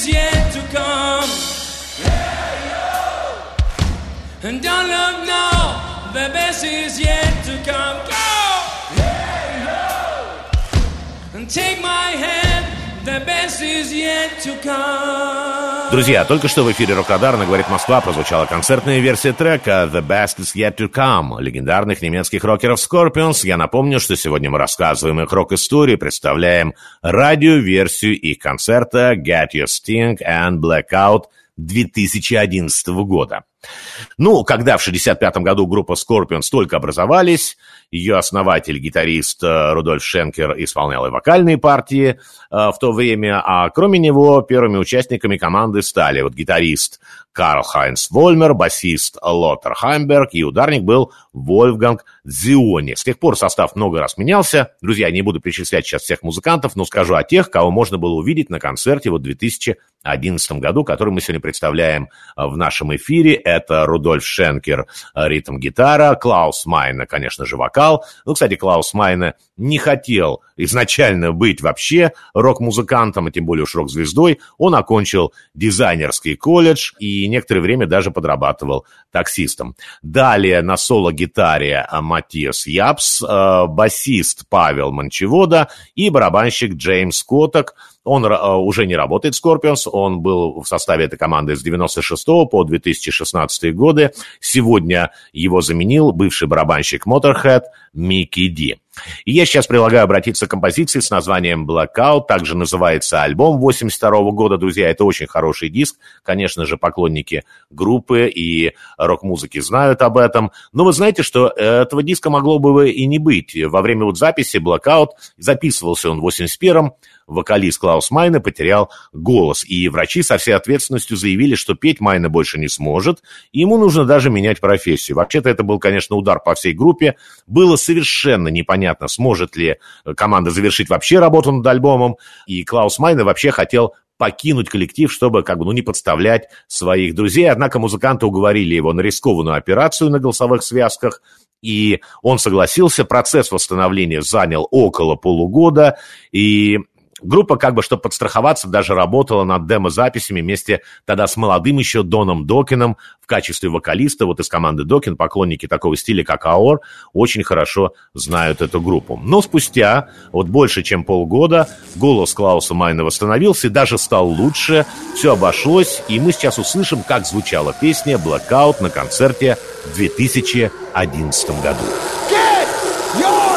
Is yet to come. And don't look now, the best is yet to come. Go! And take my hand, the best is yet to come. Друзья, только что в эфире Рок-Радарна «Говорит Москва» прозвучала концертная версия трека «The Best Is Yet To Come» легендарных немецких рокеров Scorpions. Я напомню, что сегодня мы рассказываем их рок-истории, представляем радиоверсию их концерта «Get Your Sting and Blackout» 2011 года. Ну, когда в 1965 году группа Scorpions только образовались, ее основатель, гитарист э, Рудольф Шенкер исполнял и вокальные партии э, в то время, а кроме него первыми участниками команды стали вот гитарист Карл Хайнс Вольмер, басист Лоттер Хамберг и ударник был Вольфганг Зиони. С тех пор состав много раз менялся. Друзья, не буду перечислять сейчас всех музыкантов, но скажу о тех, кого можно было увидеть на концерте вот в 2011 году, который мы сегодня представляем э, в нашем эфире. Это Рудольф Шенкер, э, ритм-гитара, Клаус Майне, конечно же, вокал. Ну, кстати, Клаус Майне не хотел изначально быть вообще рок-музыкантом, а тем более уж рок-звездой. Он окончил дизайнерский колледж и некоторое время даже подрабатывал таксистом. Далее на соло-гитаре э, Маттиас Ябс, э, басист Павел Мончивода и барабанщик Джеймс Коток. Он э, уже не работает в Scorpions, он был в составе этой команды с 96 по 2016 годы. Сегодня его заменил бывший барабанщик Motorhead Микки Ди. И я сейчас предлагаю обратиться к композиции с названием Blackout. Также называется альбом 82 года. Друзья, это очень хороший диск. Конечно же, поклонники группы и рок-музыки знают об этом. Но вы знаете, что этого диска могло бы и не быть. Во время вот записи Blackout записывался он в 81-м. Вокалист Клаус Майне потерял голос. И врачи со всей ответственностью заявили, что петь Майне больше не сможет. И ему нужно даже менять профессию. Вообще-то это был, конечно, удар по всей группе. Было совершенно непонятно, сможет ли команда завершить вообще работу над альбомом. И Клаус Майне вообще хотел покинуть коллектив, чтобы как бы, ну, не подставлять своих друзей. Однако музыканты уговорили его на рискованную операцию на голосовых связках, и он согласился. Процесс восстановления занял около полугода, и Группа, как бы, чтобы подстраховаться, даже работала над демо-записями вместе тогда с молодым еще Доном Докином в качестве вокалиста. Вот из команды Докин поклонники такого стиля, как Аор, очень хорошо знают эту группу. Но спустя вот больше, чем полгода, голос Клауса Майна восстановился и даже стал лучше. Все обошлось, и мы сейчас услышим, как звучала песня «Blackout» на концерте в 2011 году. Get your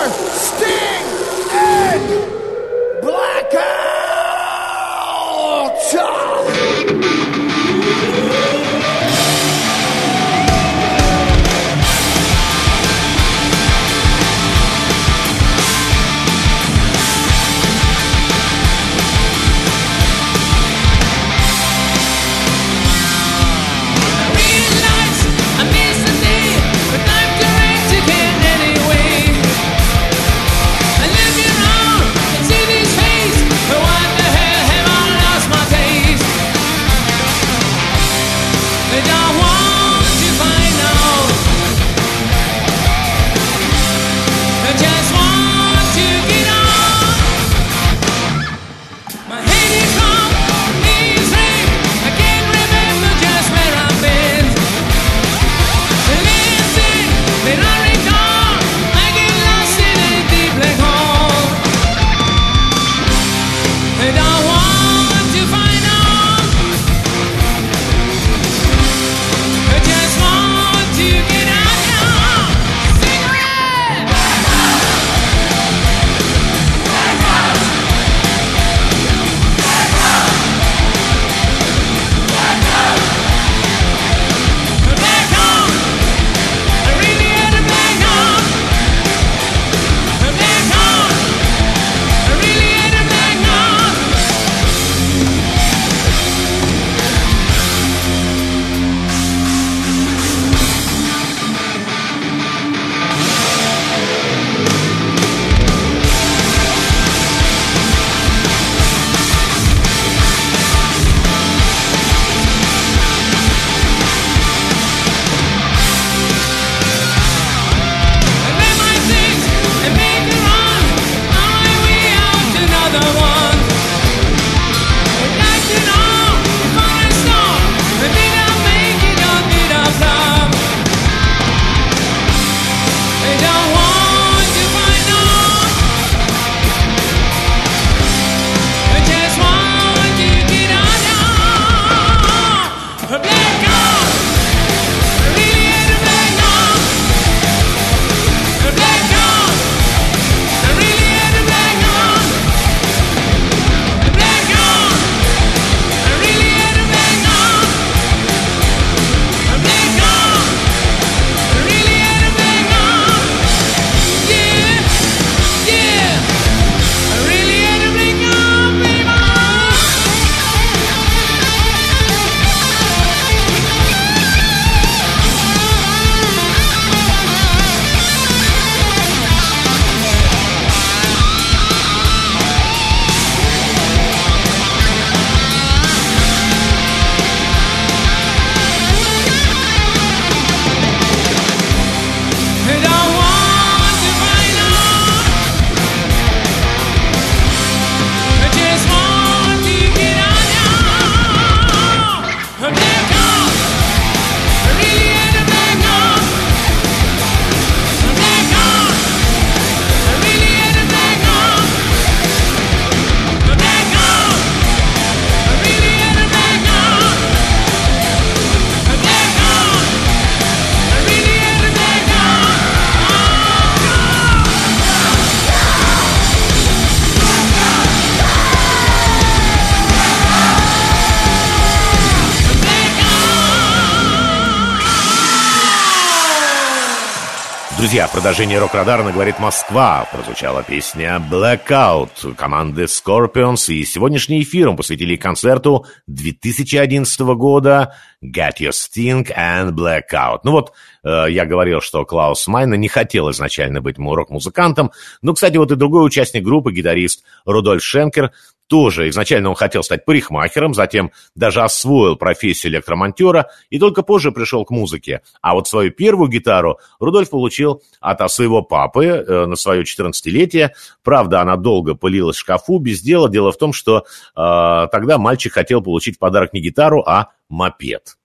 Друзья, в продолжении рок-радара говорит Москва. Прозвучала песня Blackout команды Scorpions. И сегодняшний эфир мы посвятили концерту 2011 года Get Your Sting and Blackout. Ну вот, э, я говорил, что Клаус Майна не хотел изначально быть рок-музыкантом. Но, кстати, вот и другой участник группы, гитарист Рудольф Шенкер, тоже изначально он хотел стать парикмахером, затем даже освоил профессию электромонтера и только позже пришел к музыке. А вот свою первую гитару Рудольф получил от своего папы э, на свое 14-летие. Правда, она долго пылилась в шкафу без дела. Дело в том, что э, тогда мальчик хотел получить в подарок не гитару, а мопед.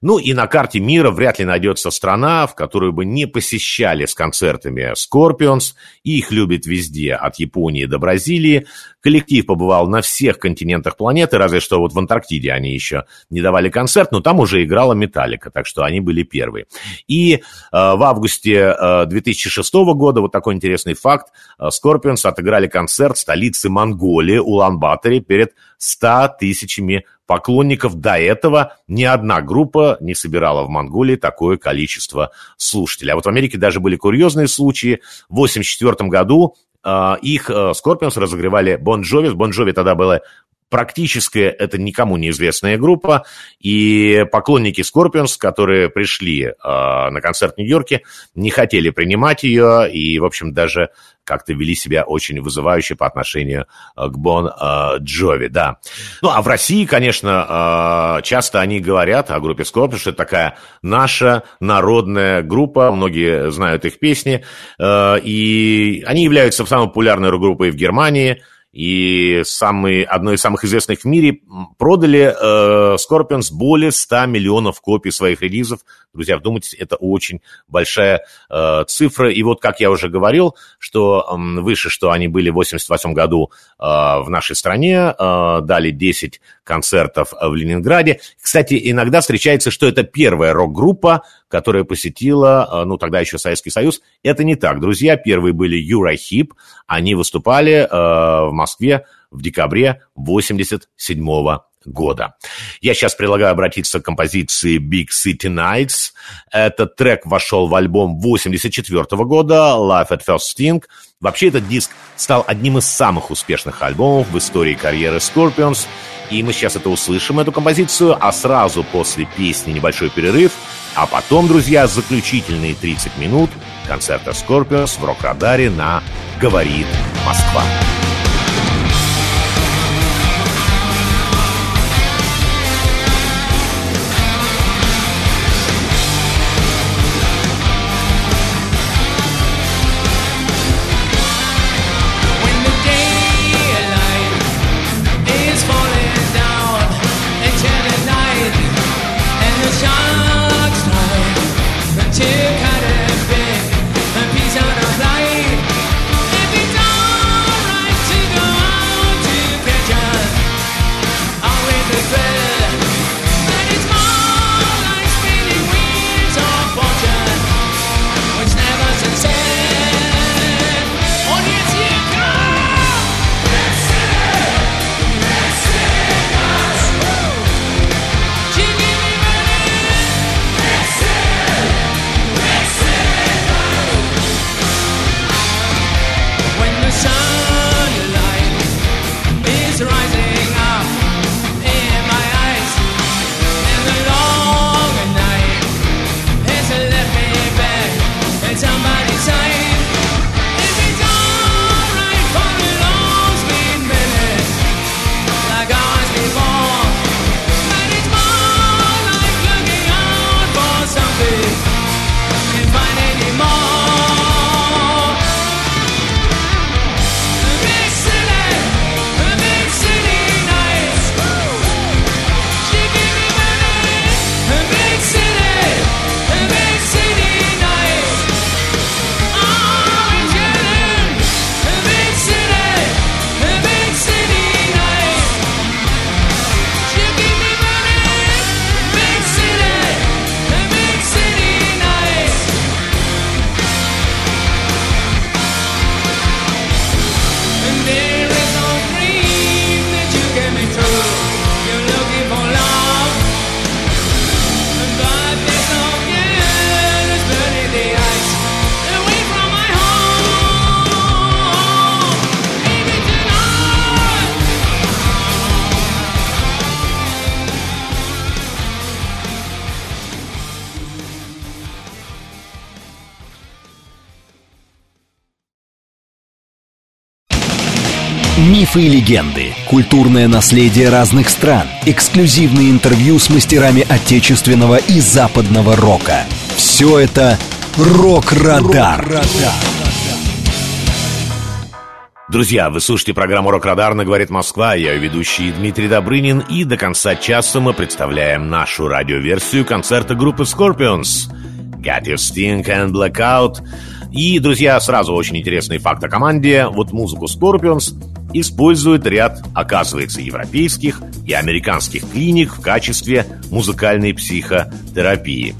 Ну и на карте мира вряд ли найдется страна, в которую бы не посещали с концертами Scorpions, их любят везде, от Японии до Бразилии. Коллектив побывал на всех континентах планеты, разве что вот в Антарктиде они еще не давали концерт, но там уже играла Металлика, так что они были первые. И э, в августе э, 2006 года, вот такой интересный факт, э, Scorpions отыграли концерт в столице Монголии, Улан-Баторе, перед 100 тысячами поклонников до этого ни одна группа не собирала в Монголии такое количество слушателей. А вот в Америке даже были курьезные случаи. В 1984 году э, их э, Scorpions разогревали Бон Джови. Бон Джови тогда было практически это никому неизвестная группа, и поклонники Scorpions, которые пришли э, на концерт в Нью-Йорке, не хотели принимать ее, и, в общем, даже как-то вели себя очень вызывающе по отношению э, к Бон э, Джови, да. Ну, а в России, конечно, часто они говорят о группе Scorpions, что это такая наша народная группа, многие знают их песни, и они являются самой популярной рок-группой в Германии, и самый, одной из самых известных в мире, продали э, Scorpions более 100 миллионов копий своих релизов. Друзья, вдумайтесь, это очень большая э, цифра. И вот, как я уже говорил, что э, выше, что они были в 88 году э, в нашей стране, э, дали 10 концертов в Ленинграде. Кстати, иногда встречается, что это первая рок-группа, которая посетила, э, ну, тогда еще Советский Союз. Это не так, друзья. Первые были Юрахип. Они выступали э, в Москве в декабре 87 года. Я сейчас предлагаю обратиться к композиции Big City Nights. Этот трек вошел в альбом 84 года Life at First Sting. Вообще этот диск стал одним из самых успешных альбомов в истории карьеры Scorpions. И мы сейчас это услышим, эту композицию, а сразу после песни небольшой перерыв, а потом, друзья, заключительные 30 минут концерта Scorpions в рок-радаре на «Говорит Москва». Легенды, культурное наследие разных стран, эксклюзивные интервью с мастерами отечественного и западного рока. Все это «Рок-Радар». Друзья, вы слушаете программу «Рок-Радар» на «Говорит Москва». Я ведущий Дмитрий Добрынин. И до конца часа мы представляем нашу радиоверсию концерта группы Scorpions «Got Your Sting and Blackout». И, друзья, сразу очень интересный факт о команде. Вот музыку Scorpions использует ряд, оказывается, европейских и американских клиник в качестве музыкальной психотерапии.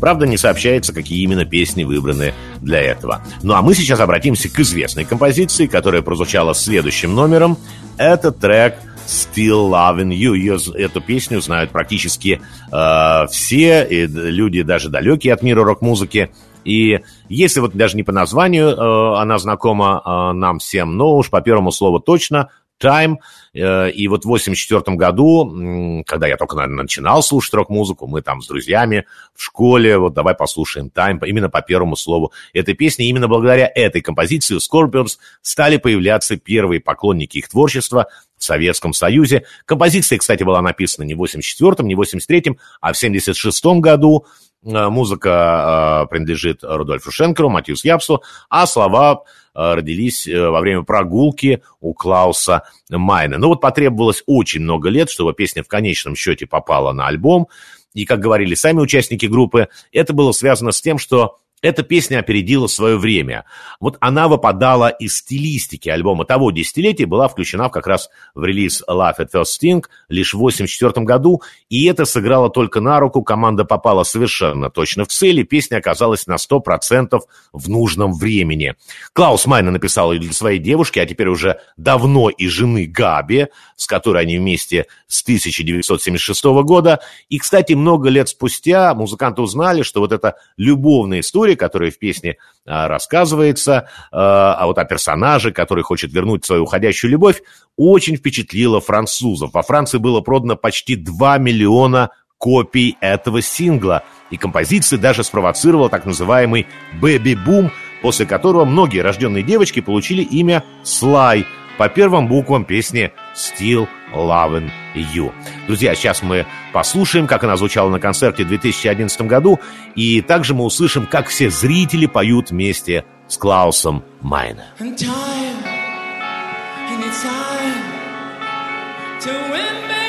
Правда, не сообщается, какие именно песни выбраны для этого. Ну а мы сейчас обратимся к известной композиции, которая прозвучала следующим номером. Это трек Still Loving You. Ее, эту песню знают практически э, все и люди, даже далекие от мира рок-музыки. И если вот даже не по названию э, она знакома э, нам всем, но уж по первому слову точно, Time. Э, и вот в 84 году, когда я только, наверное, начинал слушать рок-музыку, мы там с друзьями в школе, вот давай послушаем Time, именно по первому слову этой песни. Именно благодаря этой композиции у Scorpions стали появляться первые поклонники их творчества в Советском Союзе. Композиция, кстати, была написана не в 84-м, не в 83-м, а в 76-м году. Э, музыка э, принадлежит Рудольфу Шенкеру, Матьюс Япсу, а слова родились во время прогулки у Клауса Майна. Ну вот потребовалось очень много лет, чтобы песня в конечном счете попала на альбом. И, как говорили сами участники группы, это было связано с тем, что эта песня опередила свое время. Вот она выпадала из стилистики альбома того десятилетия, была включена как раз в релиз Love at First Sting лишь в 1984 году, и это сыграло только на руку, команда попала совершенно точно в цель, и песня оказалась на 100% в нужном времени. Клаус Майна написал ее для своей девушки, а теперь уже давно и жены Габи, с которой они вместе с 1976 года. И, кстати, много лет спустя музыканты узнали, что вот эта любовная история, которая в песне а, рассказывается, а, а вот о персонаже, который хочет вернуть свою уходящую любовь, очень впечатлила французов. Во Франции было продано почти 2 миллиона копий этого сингла, и композиция даже спровоцировала так называемый «бэби-бум», после которого многие рожденные девочки получили имя Слай по первым буквам песни «Still Loving You». Друзья, сейчас мы послушаем, как она звучала на концерте в 2011 году, и также мы услышим, как все зрители поют вместе с Клаусом Майна. To win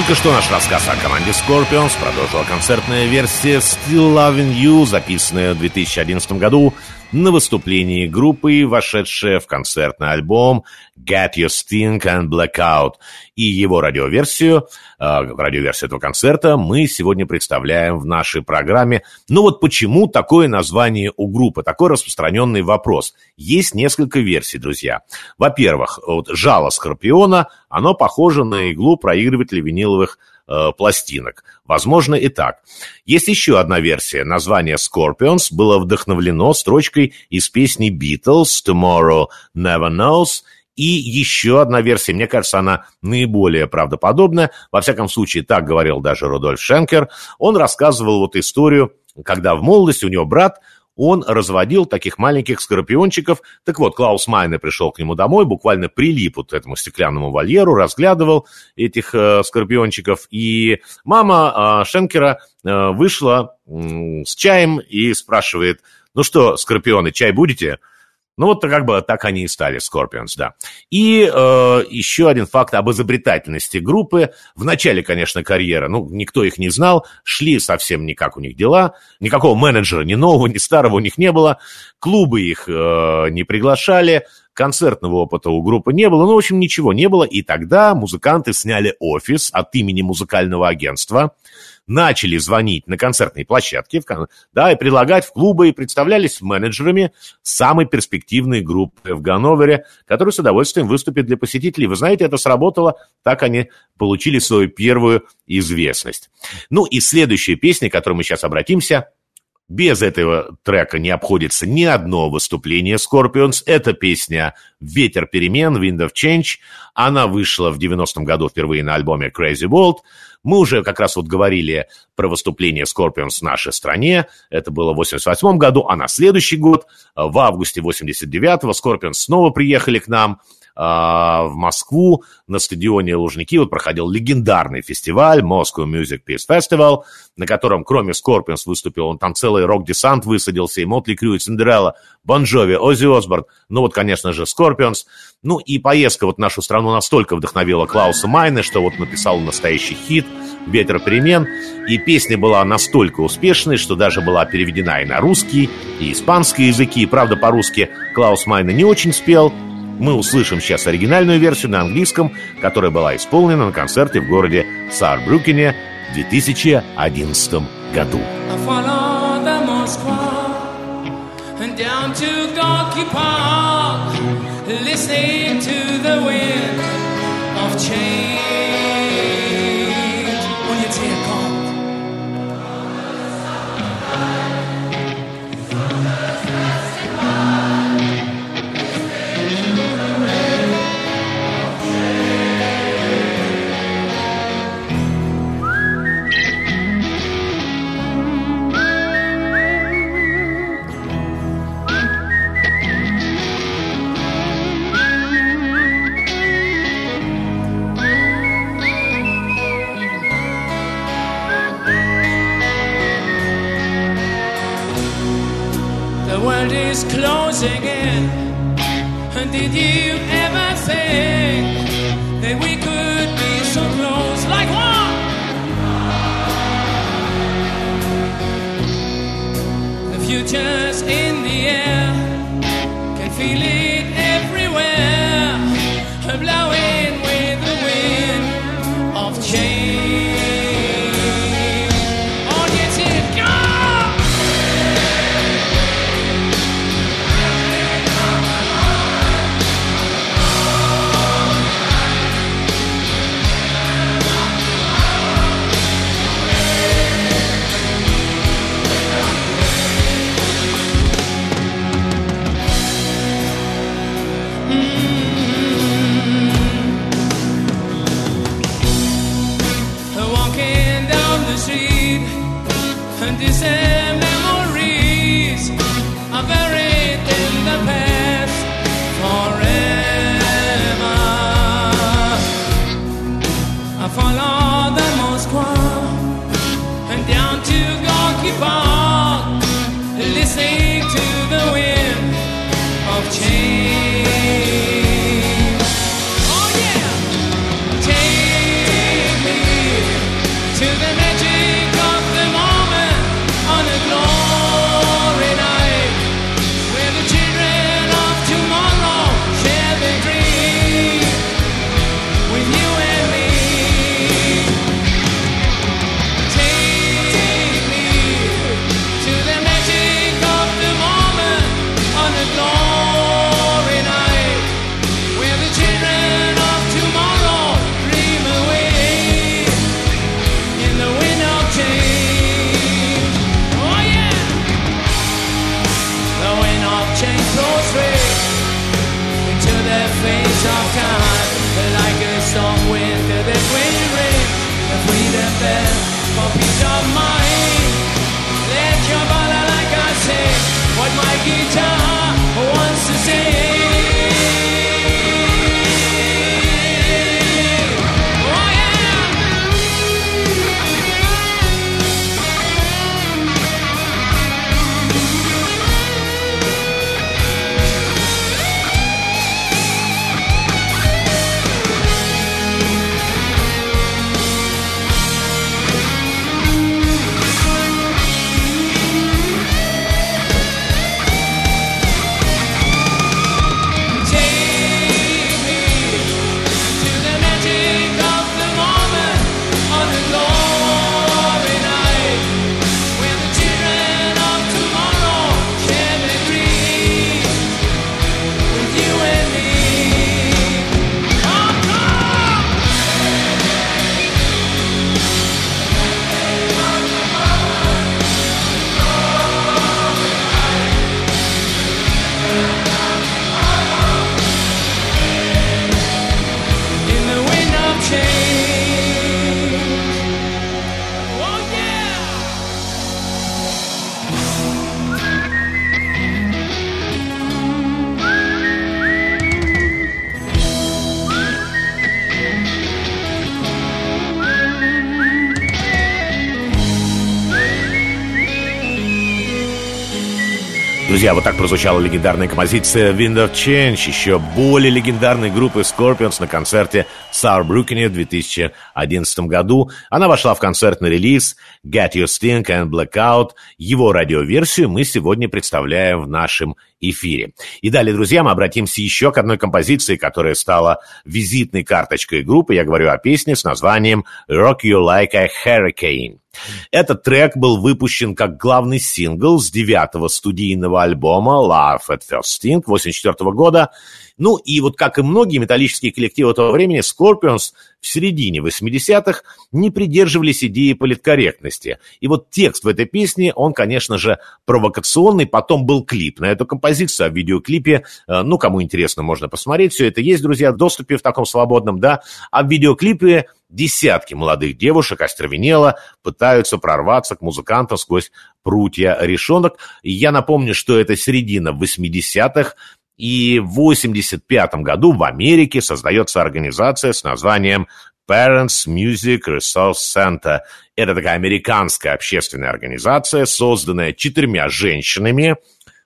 только что наш рассказ о команде Scorpions продолжила концертная версия Still Loving You, записанная в 2011 году на выступлении группы, вошедшая в концертный альбом Get Your Sting and Blackout. И его радиоверсию, э, радиоверсию этого концерта мы сегодня представляем в нашей программе. Ну вот почему такое название у группы, такой распространенный вопрос. Есть несколько версий, друзья. Во-первых, вот жало Скорпиона, оно похоже на иглу проигрывателя виниловых э, пластинок. Возможно и так. Есть еще одна версия. Название Scorpions было вдохновлено строчкой из песни Beatles «Tomorrow Never Knows», и еще одна версия, мне кажется, она наиболее правдоподобная. Во всяком случае, так говорил даже Рудольф Шенкер. Он рассказывал вот историю, когда в молодости у него брат он разводил таких маленьких скорпиончиков. Так вот, Клаус Майне пришел к нему домой, буквально прилип вот к этому стеклянному вольеру, разглядывал этих э, скорпиончиков. И мама э, Шенкера э, вышла э, с чаем и спрашивает, ну что, скорпионы, чай будете? Ну вот как бы так они и стали, Scorpions, да. И э, еще один факт об изобретательности группы. В начале, конечно, карьеры, ну, никто их не знал, шли совсем никак у них дела, никакого менеджера ни нового, ни старого у них не было, клубы их э, не приглашали, концертного опыта у группы не было, ну, в общем, ничего не было, и тогда музыканты сняли офис от имени музыкального агентства, начали звонить на концертные площадки, да, и предлагать в клубы, и представлялись менеджерами самой перспективной группы в Ганновере, которая с удовольствием выступит для посетителей. Вы знаете, это сработало, так они получили свою первую известность. Ну и следующая песня, к которой мы сейчас обратимся, без этого трека не обходится ни одно выступление Scorpions. Это песня «Ветер перемен», «Wind of Change». Она вышла в 90-м году впервые на альбоме Crazy World. Мы уже как раз вот говорили про выступление Scorpions в нашей стране. Это было в 88 году, а на следующий год, в августе 89-го, Scorpions снова приехали к нам – в Москву на стадионе Лужники вот проходил легендарный фестиваль Moscow Music Peace Festival, на котором кроме Scorpions выступил, он там целый рок-десант высадился, и Mötley Crüe, и Cinderella, Bon Jovi, Оззи Осборн, ну вот, конечно же, Scorpions. Ну и поездка вот нашу страну настолько вдохновила Клауса Майне, что вот написал настоящий хит «Ветер перемен», и песня была настолько успешной, что даже была переведена и на русский, и испанский языки, правда, по-русски Клаус Майне не очень спел, мы услышим сейчас оригинальную версию на английском, которая была исполнена на концерте в городе Саарбрюкене в 2011 году. listening to the wind of change. Closing in. And did you ever think that we could be so close like one? The future's in the air, can feel it Друзья, вот так прозвучала легендарная композиция Wind of Change, еще более легендарной группы Scorpions на концерте в Саурбрюкене в 2011 году. Она вошла в концертный релиз Get Your Sting and Blackout. Его радиоверсию мы сегодня представляем в нашем эфире. И далее, друзья, мы обратимся еще к одной композиции, которая стала визитной карточкой группы. Я говорю о песне с названием Rock You Like a Hurricane. Этот трек был выпущен как главный сингл с девятого студийного альбома Love at First Sting 1984 года. Ну и вот как и многие металлические коллективы того времени, Scorpions в середине 80-х не придерживались идеи политкорректности. И вот текст в этой песне, он, конечно же, провокационный. Потом был клип на эту композицию, а в видеоклипе, э, ну, кому интересно, можно посмотреть. Все это есть, друзья, в доступе в таком свободном, да. А в видеоклипе десятки молодых девушек остервенело пытаются прорваться к музыкантам сквозь прутья решенок. И я напомню, что это середина 80-х, и в 1985 году в Америке создается организация с названием Parents Music Resource Center. Это такая американская общественная организация, созданная четырьмя женщинами.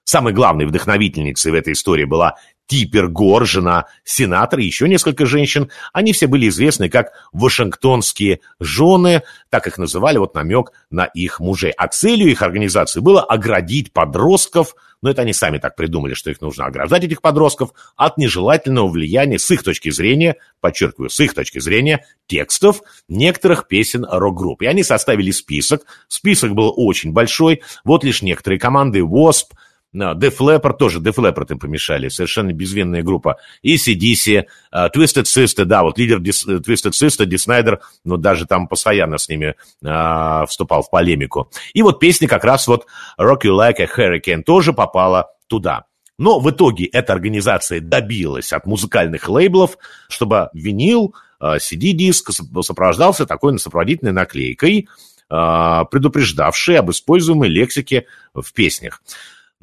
Самой главной вдохновительницей в этой истории была Типер Гор, жена сенатора, и еще несколько женщин. Они все были известны как Вашингтонские жены, так их называли, вот намек на их мужей. А целью их организации было оградить подростков, но это они сами так придумали, что их нужно ограждать, этих подростков, от нежелательного влияния с их точки зрения, подчеркиваю, с их точки зрения, текстов некоторых песен рок-групп. И они составили список. Список был очень большой. Вот лишь некоторые команды Wasp, Def Leppard тоже, Def Leppard им помешали, совершенно безвинная группа. И CDC, uh, Twisted Sister, да, вот лидер Dis, Twisted Sister, Ди Снайдер, ну, даже там постоянно с ними uh, вступал в полемику. И вот песня как раз вот Rock You Like a Hurricane тоже попала туда. Но в итоге эта организация добилась от музыкальных лейблов, чтобы винил, CD-диск сопровождался такой сопроводительной наклейкой, предупреждавшей об используемой лексике в песнях.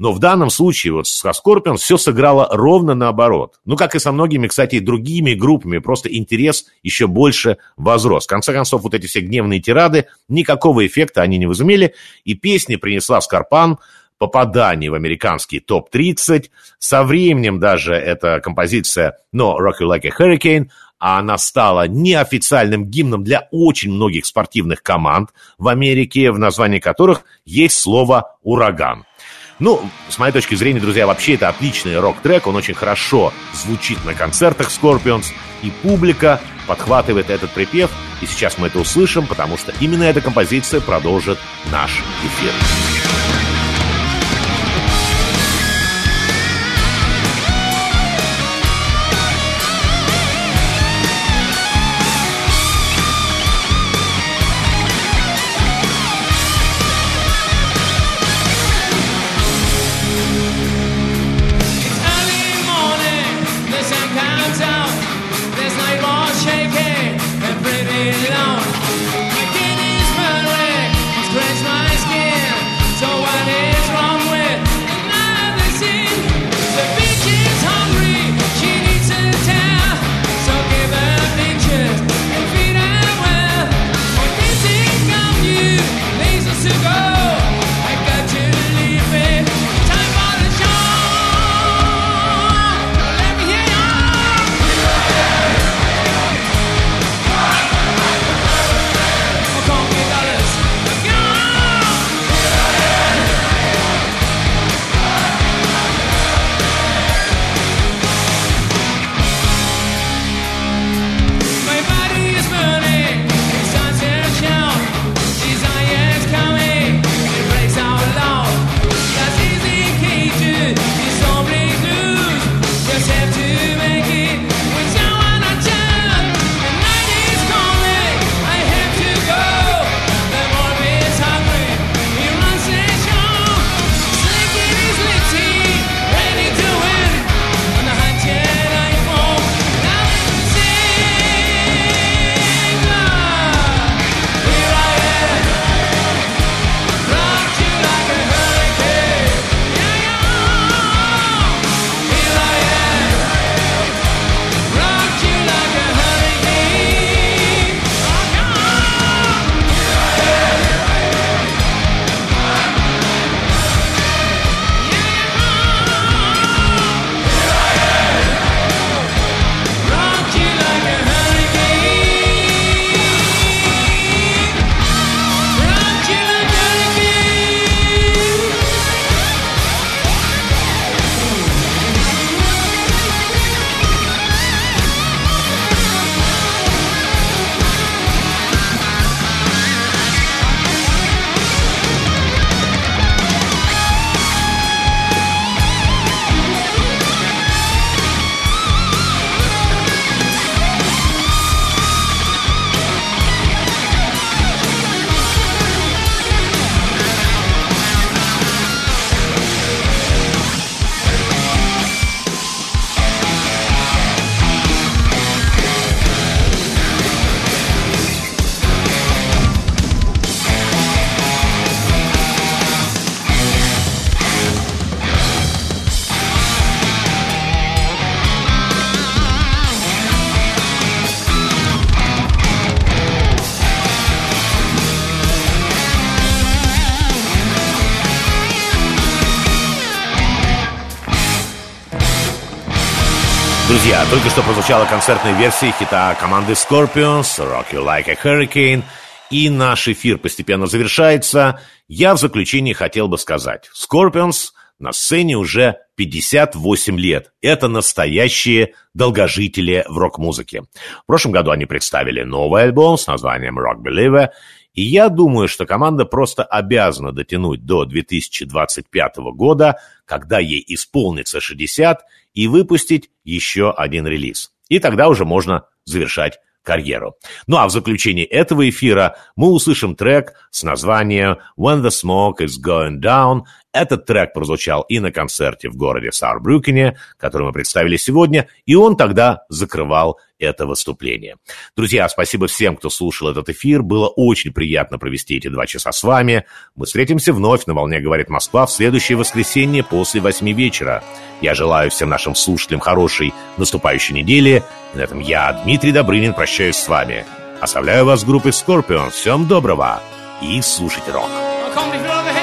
Но в данном случае вот со Scorpions все сыграло ровно наоборот. Ну, как и со многими, кстати, другими группами, просто интерес еще больше возрос. В конце концов, вот эти все гневные тирады, никакого эффекта они не возымели, и песня принесла Скорпан попадание в американский топ-30. Со временем даже эта композиция «No Rock You Like a Hurricane» а она стала неофициальным гимном для очень многих спортивных команд в Америке, в названии которых есть слово «ураган». Ну, с моей точки зрения, друзья, вообще это отличный рок-трек, он очень хорошо звучит на концертах Scorpions, и публика подхватывает этот припев, и сейчас мы это услышим, потому что именно эта композиция продолжит наш эфир. Только что прозвучала концертная версия хита команды Scorpions «Rock You Like a Hurricane», и наш эфир постепенно завершается. Я в заключении хотел бы сказать, Scorpions на сцене уже 58 лет. Это настоящие долгожители в рок-музыке. В прошлом году они представили новый альбом с названием «Rock Believer», и я думаю, что команда просто обязана дотянуть до 2025 года, когда ей исполнится 60, и выпустить еще один релиз. И тогда уже можно завершать карьеру. Ну а в заключении этого эфира мы услышим трек с названием «When the Smoke is Going Down». Этот трек прозвучал и на концерте в городе Саарбрюкене, который мы представили сегодня, и он тогда закрывал это выступление. Друзья, спасибо всем, кто слушал этот эфир. Было очень приятно провести эти два часа с вами. Мы встретимся вновь на «Волне говорит Москва» в следующее воскресенье после восьми вечера. Я желаю всем нашим слушателям хорошей наступающей недели. На этом я, Дмитрий Добрынин, прощаюсь с вами. Оставляю вас с группой Scorpion. Всем доброго и слушайте рок. Come